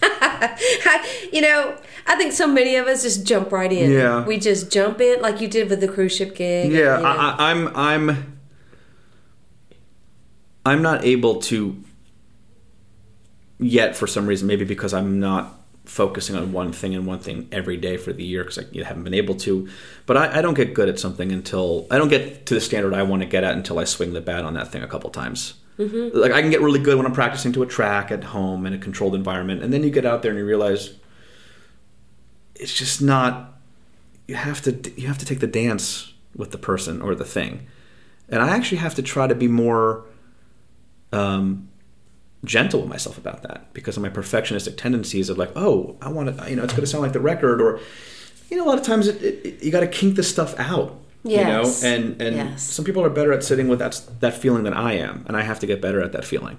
<laughs> <laughs> you know, I think so many of us just jump right in. Yeah. we just jump in, like you did with the cruise ship gig. Yeah, you know. I, I, I'm I'm I'm not able to yet for some reason, maybe because I'm not focusing on one thing and one thing every day for the year because I haven't been able to. But I, I don't get good at something until I don't get to the standard I want to get at until I swing the bat on that thing a couple times. Mm-hmm. Like I can get really good when I'm practicing to a track at home in a controlled environment, and then you get out there and you realize it's just not. You have to you have to take the dance with the person or the thing, and I actually have to try to be more. Um, gentle with myself about that because of my perfectionistic tendencies of like, oh, I want to, you know, it's going to sound like the record, or, you know, a lot of times it, it, you got to kink this stuff out. Yes. You know, and and Yes. some people are better at sitting with that that feeling than I am, and I have to get better at that feeling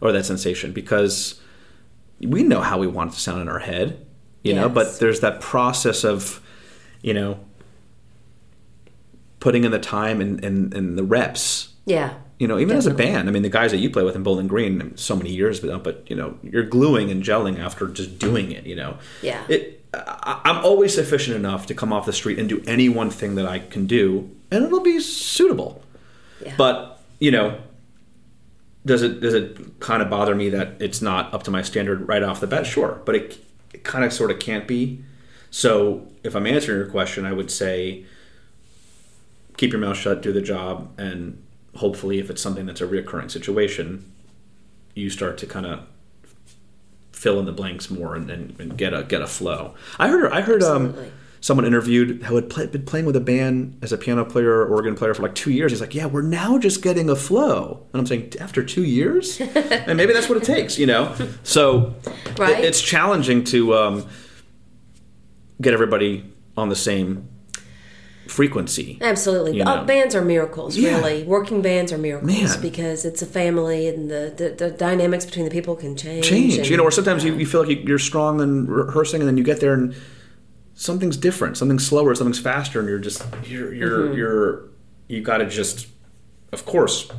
or that sensation because we know how we want it to sound in our head, you know, but there's that process of, you know, putting in the time and, and, and the reps Yeah. you know, even as a band, I mean, the guys that you play with in Bowling Green, so many years, but but you know, you're gluing and gelling after just doing it. You know, Yeah. It, I'm always sufficient enough to come off the street and do any one thing that I can do, and it'll be suitable. Yeah. But you know, does it does it kind of bother me that it's not up to my standard right off the bat? Sure, but it, it kind of sort of can't be. So if I'm answering your question, I would say keep your mouth shut, do the job, and hopefully, if it's something that's a reoccurring situation, you start to kind of fill in the blanks more and, and, and get a get a flow. I heard I heard um, someone interviewed who had play, been playing with a band as a piano player or organ player for like two years. He's like, "Yeah, we're now just getting a flow," and I'm saying, "After two years, <laughs> and maybe that's what it takes," you know. So it- it's challenging to um, get everybody on the same frequency. Absolutely. You Uh, know. bands are miracles, Yeah. really. Working bands are miracles Man. because it's a family and the, the, the dynamics between the people can change. change. and- You know, or sometimes you, you feel like you- you're strong and rehearsing, and then you get there and something's different, something's slower, something's faster, and you're just you're you're Mm-hmm. you're you got to just, of course,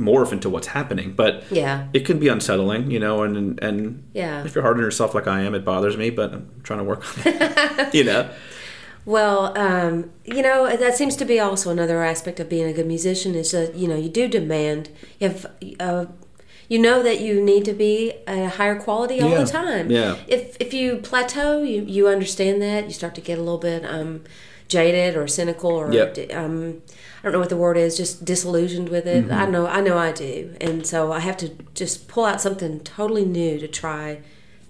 morph into what's happening. But Yeah. it can be unsettling, you know, and and Yeah. if you're hard on yourself like I am, it bothers me. But I'm trying to work on it. <laughs> you know, Well, um, you know, that seems to be also another aspect of being a good musician is that, you know, you do demand, you have, uh, you know that you need to be a higher quality all Yeah. the time. Yeah. If, if you plateau, you, you understand that, you start to get a little bit um, jaded or cynical or, Yep. um, I don't know what the word is, just disillusioned with it. Mm-hmm. I know, I know I do. And so I have to just pull out something totally new to try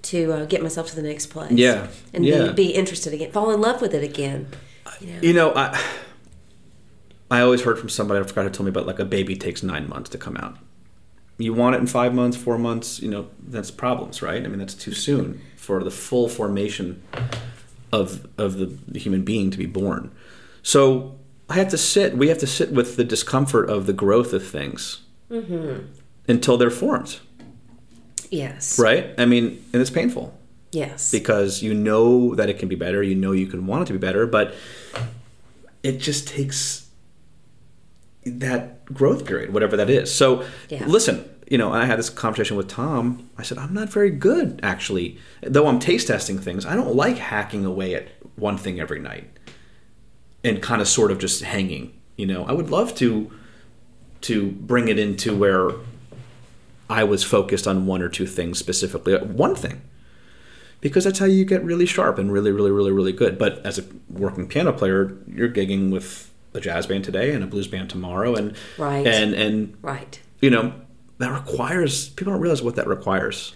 to uh, get myself to the next place. Yeah. And Yeah. be, be interested again, fall in love with it again. You know? you know, I I always heard from somebody I forgot who told me about like a baby takes nine months to come out. You want it in five months, four months, you know, that's problems, right? I mean, that's too soon for the full formation of of the, the human being to be born. So I have to sit. We have to sit with the discomfort of the growth of things until they're formed, Yes. right? I mean, and it's painful Yes. because you know that it can be better, you know you can want it to be better, but it just takes that growth period, whatever that is. So Yeah. listen, you know, I had this conversation with Tom. I said, I'm not very good actually. Though I'm taste testing things, I don't like hacking away at one thing every night and kind of sort of just hanging. You know, I would love to to bring it into where I was focused on one or two things specifically. One thing because that's how you get really sharp and really, really, really, really good. But as a working piano player, you're gigging with a jazz band today and a blues band tomorrow, and Right. and and right. you know that requires people don't realize what that requires.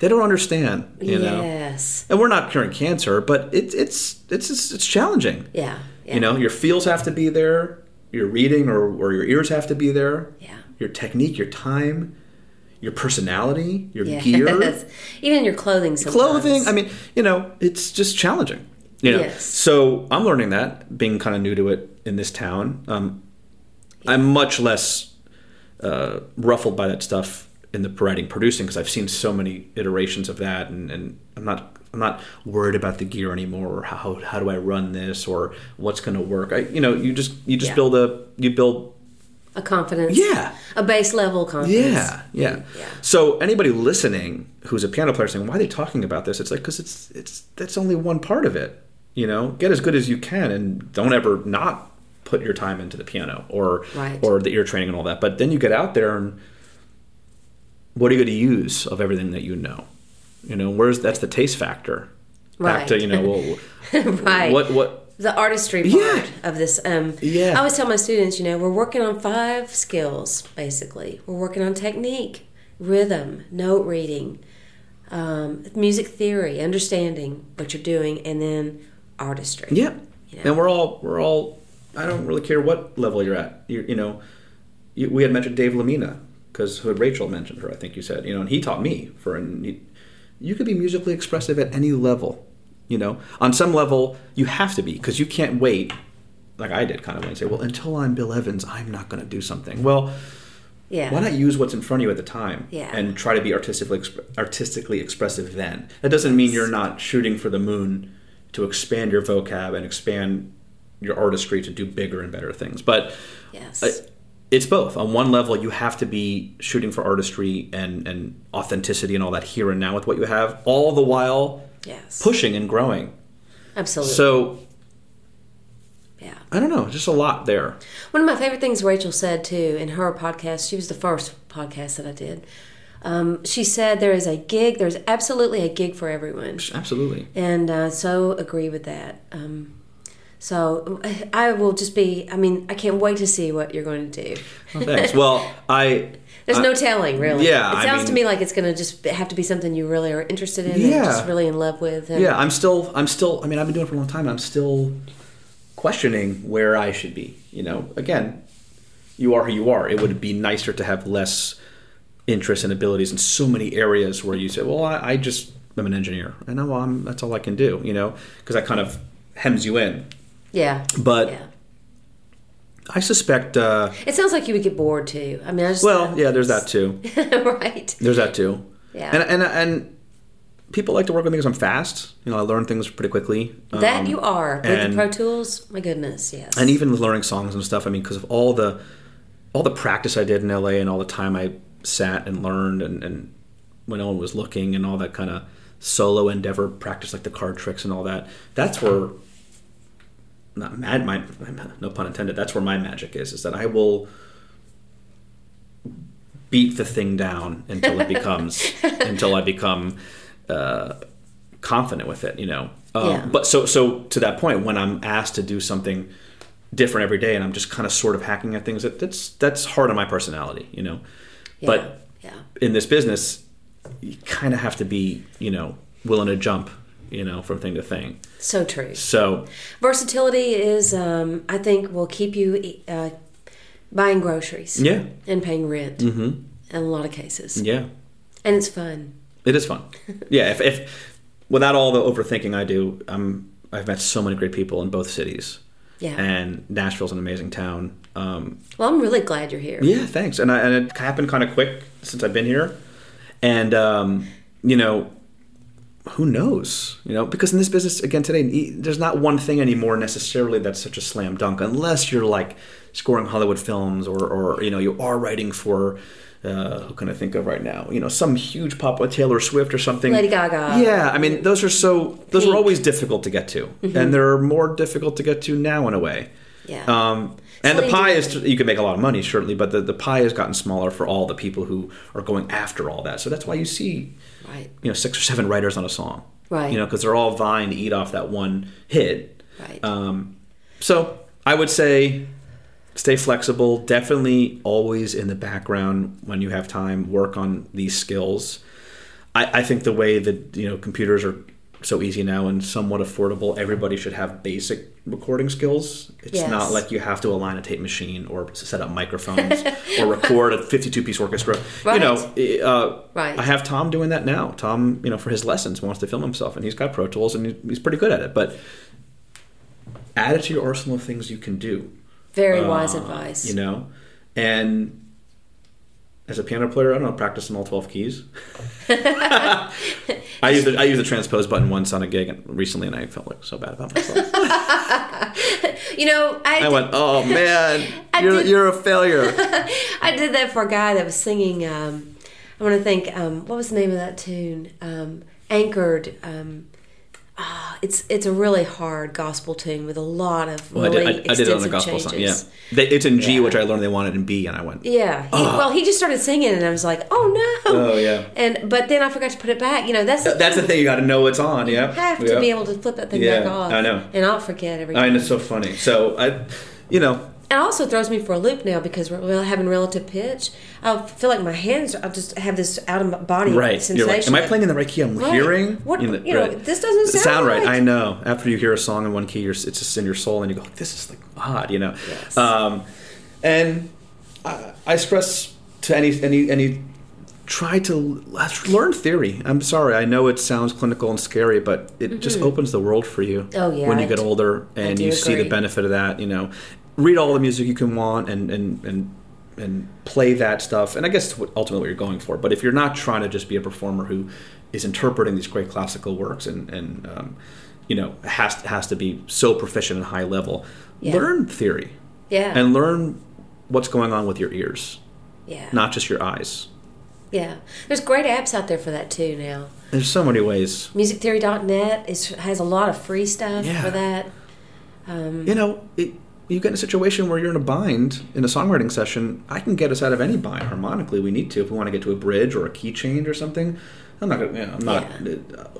They don't understand, you know. yes. And we're not curing cancer, but it's it's it's it's, it's challenging. Yeah. yeah. You know, your feels have to be there, your reading or, or your ears have to be there. Yeah. Your technique, your time, your personality, your Yes. gear <laughs> Even your clothing. Sometimes. clothing. I mean, you know, it's just challenging. You know, Yes. so I'm learning that being kind of new to it in this town. Um, I'm much less uh, ruffled by that stuff in the writing producing because I've seen so many iterations of that, and, and I'm not I'm not worried about the gear anymore or how how do I run this or what's going to work. I you know you just you just Yeah. build a you build a confidence. Yeah. A base level confidence. yeah, yeah, Yeah. So anybody listening who's a piano player saying, "Why are they talking about this?" It's like because it's it's that's only one part of it. You know, get as good as you can, and don't ever not put your time into the piano or Right. or the ear training and all that. But then you get out there, and what are you going to use of everything that you know? You know, where's that's the taste factor. Back to you know, well, <laughs> right. what what the artistry part Yeah. of this. Um, Yeah. I always tell my students, you know, we're working on five skills basically. We're working on technique, rhythm, note reading, um, music theory, understanding what you're doing, and then artistry. Yeah, You know? and we're all we're all. I don't really care what level you're at. You, you know, you, we had mentioned Dave Lamina because Rachel mentioned her. I think you said you know, and he taught me for and he, you could be musically expressive at any level. You know, on some level you have to be because you can't wait like I did, kind of, when you say, "Well, until I'm Bill Evans, I'm not going to do something." Well, Yeah. why not use what's in front of you at the time Yeah. and try to be artistically artistically expressive then? That doesn't mean you're not shooting for the moon to expand your vocab and expand your artistry to do bigger and better things, but Yes. it's both. On one level, you have to be shooting for artistry and, and authenticity and all that here and now with what you have, all the while yes. pushing and growing. Absolutely. So yeah. I don't know, just a lot there. One of my favorite things Rachel said too in her podcast, she was the first podcast that I did. Um, she said there is a gig, there's absolutely a gig for everyone. Absolutely. And uh, so agree with that. Um, so I will just be, I mean, I can't wait to see what you're going to do. Well, thanks. well, <laughs> I There's uh, no telling, really. yeah, It I sounds to me like it's going to just have to be something you really are interested in and Yeah. just really in love with. And yeah, I'm still I'm still I mean, I've been doing it for a long time. I'm still questioning where I should be. You know, again, you are who you are. It would be nicer to have less interests and abilities in so many areas where you say, "Well, I, I just am an engineer. I know I'm that's all I can do." You know, because that kind of hems you in. Yeah. But yeah. I suspect. Uh, It sounds like you would get bored too. I mean, I just. well, yeah, there's that too. <laughs> right. There's that too. Yeah. And and and people like to work with me because I'm fast. You know, I learn things pretty quickly. That Um, you are. With the Pro Tools, my goodness, yes. and even learning songs and stuff. I mean, because of all the all the practice I did in LA and all the time I sat and learned and, and when no one was looking and all that kind of solo endeavor practice like the card tricks and all that. That's where not mad my no pun intended. That's where my magic is. Is that I will beat the thing down until it becomes <laughs> until I become uh, confident with it. You know. Um, Yeah. But so so to that point, when I'm asked to do something different every day, and I'm just kind of sort of hacking at things, that, that's that's hard on my personality. You know. yeah. But yeah. in this business, you kind of have to be you know willing to jump. You know, from thing to thing. So true. So Versatility is, um, I think, will keep you uh, buying groceries yeah, and paying rent hmm in a lot of cases. yeah. And it's fun. It is fun. <laughs> yeah, if, if without all the overthinking I do, I'm I've met so many great people in both cities, Yeah. and Nashville's an amazing town. Um, well, I'm really glad you're here. yeah, thanks. And I, and it happened kind of quick since I've been here, and um, you know, who knows? You know, because in this business again today, there's not one thing anymore necessarily that's such a slam dunk, unless you're like scoring Hollywood films or or you know you are writing for. Uh, who can I think of right now? You know, some huge pop with Taylor Swift or something. Lady Gaga. Yeah, I mean, those are so those Pink. are always difficult to get to, and they're more difficult to get to now in a way. Yeah. Um, and the pie is you can make a lot of money certainly, but the, the pie has gotten smaller for all the people who are going after all that. So that's why you see right. you know six or seven writers on a song, Right. You know, because they're all vying to eat off that one hit. Right. Um, so I would say stay flexible. Definitely always in the background when you have time. Work on these skills. I, I think the way that you know computers are so easy now and somewhat affordable, everybody should have basic recording skills. It's Yes. not like you have to align a tape machine or set up microphones or record a 52 piece orchestra. You know, uh, Right. I have Tom doing that now. Tom, you know, for his lessons wants to film himself and he's got Pro Tools and he's pretty good at it. But add it to your arsenal of things you can do. Very wise Uh, advice. You know, and as a piano player, I don't know, practice in all twelve keys. <laughs> I used the, I used the transpose button once on a gig and recently, and I felt like so bad about myself. <laughs> You know, I, I went, "Oh <laughs> man, you're did- you're a failure." I did that for a guy that was singing. Um, I want to think. Um, what was the name of that tune? Um, Anchored. Um, ah, it's it's a really hard gospel tune with a lot of Well, really I, did, I, I did it on the extensive gospel song. Yeah, they, it's in G, Yeah. which I learned they wanted in B, and I went, Yeah. He, Well, he just started singing, and I was like, "Oh no!" "Oh yeah." And but then I forgot to put it back. You know, that's the That's the thing. You got to know it's on. Yeah, You have to be able to flip that thing Yeah, back off. I know. And I'll forget every I mean, it's so funny. So I, you know, It also throws me for a loop now because we're having relative pitch. I feel like my hands. I just have this out of body right? sensation. Like, am I playing in the right key? I'm Right. hearing. What- you know, this doesn't sound right. I know. After you hear a song in one key, you're, it's just in your soul, and you go, "This is like odd," you know. Yes. Um, and I, I stress to any any any try to learn theory. I'm sorry, I know it sounds clinical and scary, but it just opens the world for you. Mm-hmm. Oh, yeah, when you I get d- older and do you see the benefit of that. You know, read all the music you can want and and and and play that stuff. And I guess what ultimately what you're going for. But if you're not trying to just be a performer who is interpreting these great classical works and and um, you know has has to be so proficient and high level, Yeah. learn theory Yeah. and learn what's going on with your ears, yeah. not just your eyes. yeah. There's great apps out there for that too now. There's so many ways. Musictheory.net is has a lot of free stuff Yeah. for that. Um, You know, it, you get in a situation where you're in a bind in a songwriting session. I can get us out of any bind harmonically. We need to if we want to get to a bridge or a key change or something. I'm not gonna. You know, I'm not.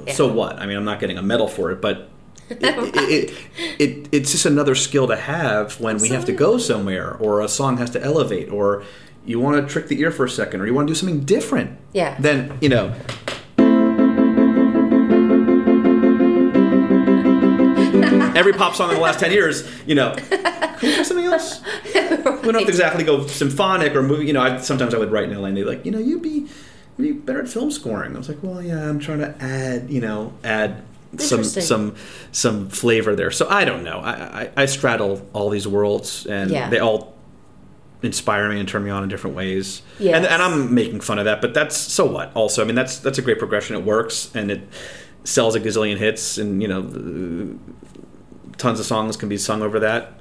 uh, So Yeah. what? I mean, I'm not getting a medal for it, but. <laughs> It, it, it, it, it's just another skill to have when we have to go somewhere or a song has to elevate or you want to trick the ear for a second or you want to do something different Yeah. then you know every pop song in the last 10 years you know. Can we try something else? <laughs> We don't have to exactly go symphonic or movie you know I, sometimes i would write in la and they'd be like you know you'd be you'd be better at film scoring. I was like well yeah i'm trying to add you know add some some some flavor there. So i don't know. I i, I straddle all these worlds and Yeah. they all inspire me and turn me on in different ways. Yes. and, and i'm making fun of that but that's so what? Also i mean that's that's a great progression. It works and it sells a gazillion hits and you know tons of songs can be sung over that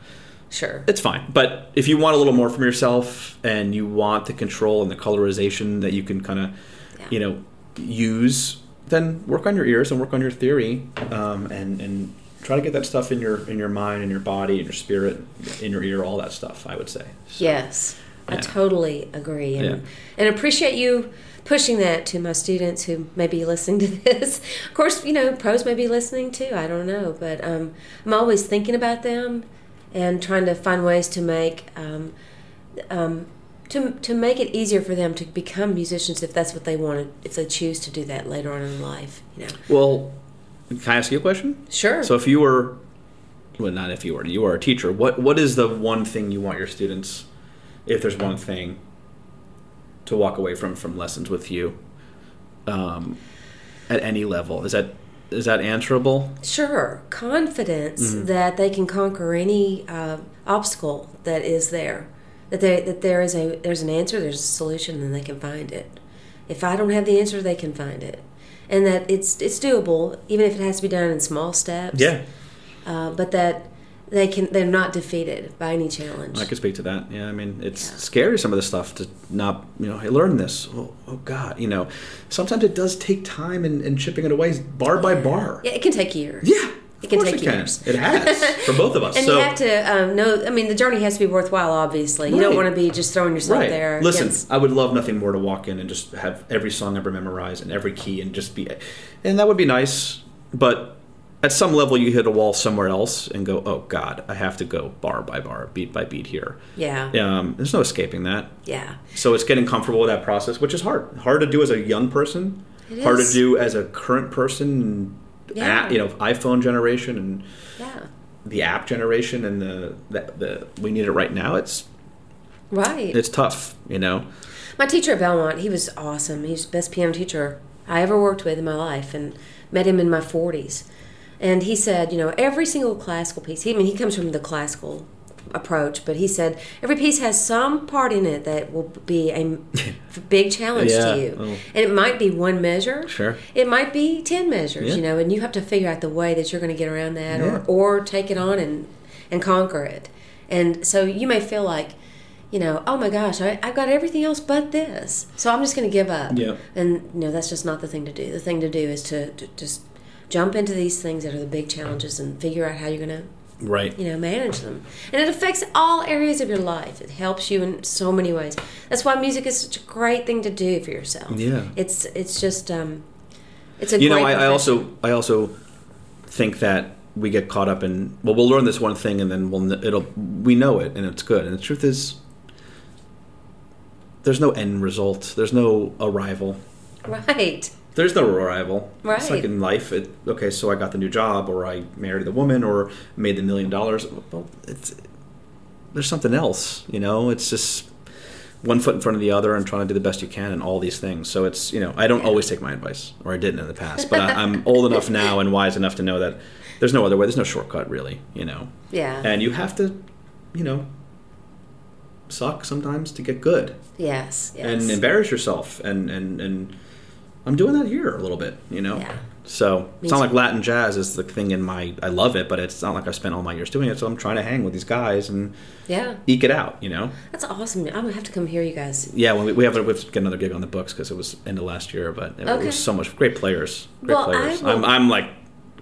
Sure. it's fine. But if you want a little more from yourself and you want the control and the colorization that you can kind of, Yeah. you know, use, then work on your ears and work on your theory, um, and and try to get that stuff in your in your mind, and your body, and your spirit, in your ear, all that stuff. I would say. So, Yes, I totally agree, and Yeah. and appreciate you pushing that to my students who may be listening to <laughs> this. Of course, you know pros may be listening too. I don't know, but um, I'm always thinking about them and trying to find ways to make um, um, to to make it easier for them to become musicians if that's what they want, if they choose to do that later on in life. You know, Well, can I ask you a question? sure. So if you were, well, not if you were, you are a teacher. What what is the one thing you want your students, if there's one thing, to walk away from from lessons with you, um, at any level? Is that is that answerable? Sure, confidence Mm-hmm. that they can conquer any uh, obstacle that is there. That there that there is a there's an answer, there's a solution, and they can find it. If I don't have the answer, they can find it, and that it's it's doable, even if it has to be done in small steps. Uh, but that they can they're not defeated by any challenge. I could speak to that. Yeah, I mean, it's Yeah. scary some of the stuff to not, you know, learn this. Oh, oh God, you know, sometimes it does take time and, and chipping it away bar by bar. yeah, it can take years. Yeah, It can take it can. years. It has for both of us. <laughs> And so you have to um, know. I mean, the journey has to be worthwhile. Obviously, you don't want to be just throwing yourself right. there. Listen, against- I would love nothing more to walk in and just have every song ever memorized and every key and just be, and that would be nice. But at some level, you hit a wall somewhere else and go, oh God, I have to go bar by bar, beat by beat here. yeah, Um, there's no escaping that. yeah. So it's getting comfortable with that process, which is hard. Hard to do as a young person. It hard is. to do as a current person. Yeah. a- you know, iPhone generation and Yeah. the app generation and the, the the we need it right now. It's Right. it's tough. You know. My teacher at Belmont, he was awesome. He's the best piano teacher I ever worked with in my life and met him in my 40s. And he said, you know, every single classical piece, he, I mean, he comes from the classical approach, but he said every piece has some part in it that will be a <laughs> big challenge Yeah. to you. Oh. And it might be one measure. Sure. It might be 10 measures, Yeah. you know, and you have to figure out the way that you're going to get around that Yeah. or, or take it on and, and conquer it. And so you may feel like, you know, oh my gosh, I, I've got everything else but this. So I'm just going to give up. Yeah. And, you know, that's just not the thing to do. The thing to do is to, to just jump into these things that are the big challenges and figure out how you're going to, Right. you know, manage them. And it affects all areas of your life. It helps you in so many ways. That's why music is such a great thing to do for yourself. Yeah. It's it's just um it's a you know, I, I also I also think that we get caught up in well, we'll learn this one thing and then we'll it'll we know it and it's good. And the truth is, there's no end result. There's no arrival. right. There's no arrival. It's Right. like in life. It, okay, so I got the new job, or I married the woman, or made the million dollars. Well, it's there's something else. You know, it's just one foot in front of the other and trying to do the best you can and all these things. So it's you know I don't always take my advice, or I didn't in the past, but I, I'm old enough <laughs> now and wise enough to know that there's no other way. There's no shortcut really, you know. Yeah. And you have to, you know, suck sometimes to get good yes. Yes. and embarrass yourself and and and I'm doing that here a little bit, you know. Yeah. So it's not like Latin jazz is the thing in my. I love it, but it's not like I spent all my years doing it. So I'm trying to hang with these guys and yeah. eke it out, you know. That's awesome. I'm gonna have to come hear you guys. Yeah, when we, we have we have to get another gig on the books because it was end of last year, but it, Okay. was so much great players, great Well, players. I'm I'm like,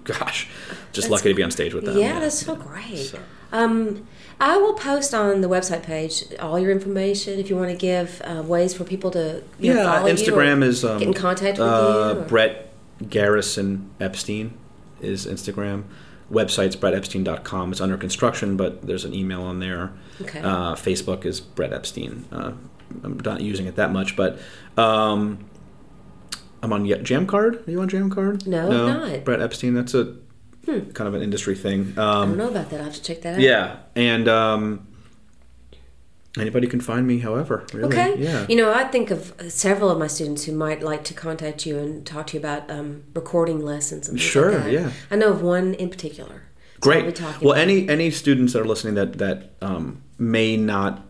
gosh, just That's lucky to be on stage with them. Yeah, that's so great. So- Um, I will post on the website page all your information if you want to give uh, ways for people to you know, yeah, follow Instagram is um, get in contact with uh, you. or- Brett Garrison Epstein is Instagram. Website's brettepstein.com. It's under construction, but there's an email on there. Okay. Uh, Facebook is Brett Epstein. Uh, I'm not using it that much, but um, I'm on JammCard. Are you on JammCard? No, I'm not. Brett Epstein. That's a kind of an industry thing. I Um, don't know about that. I will have to check that out. yeah, and um, anybody can find me. However, really, Okay. yeah. You know, I think of several of my students who might like to contact you and talk to you about um, recording lessons and Sure, like yeah. I know of one in particular. So I'll Great. talking Well, any any students that are listening that that um, may not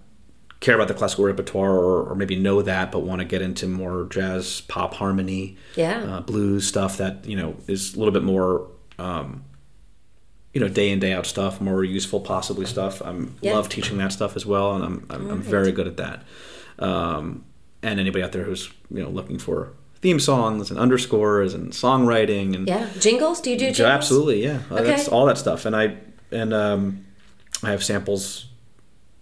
care about the classical repertoire or, or maybe know that, but want to get into more jazz, pop, harmony, Yeah. uh, blues stuff that you know is a little bit more. Um, you know, day in day out stuff, more useful, possibly stuff. I Yeah. love teaching that stuff as well, and I'm I'm, I'm very good at that. Um, and anybody out there who's you know looking for theme songs and underscores and songwriting and Yeah. Jingles? Do you do jingles? absolutely, yeah. Uh, Okay. That's all that stuff, and I and um, I have samples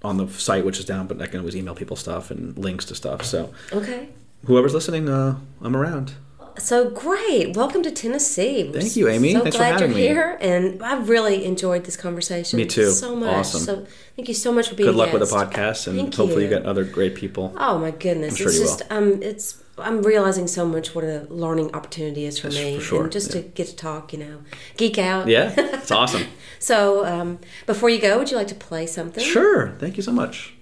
on the site, which is down, but I can always email people stuff and links to stuff. So Okay. whoever's listening, uh, I'm around. So great. Welcome to Tennessee. We're Thank you, Amy. So Thanks for glad having you're me. here. And I've really enjoyed this conversation. Me too. So much. Awesome. So thank you so much for being here. Good luck with the podcast, and Thank hopefully you. you. get other great people. Oh my goodness. I'm sure it's you just um it's I'm realizing so much what a learning opportunity is for Yes, me. for sure, And just to get to talk, you know, geek out. Yeah, it's <laughs> awesome. So um, before you go, would you like to play something? Sure. Thank you so much.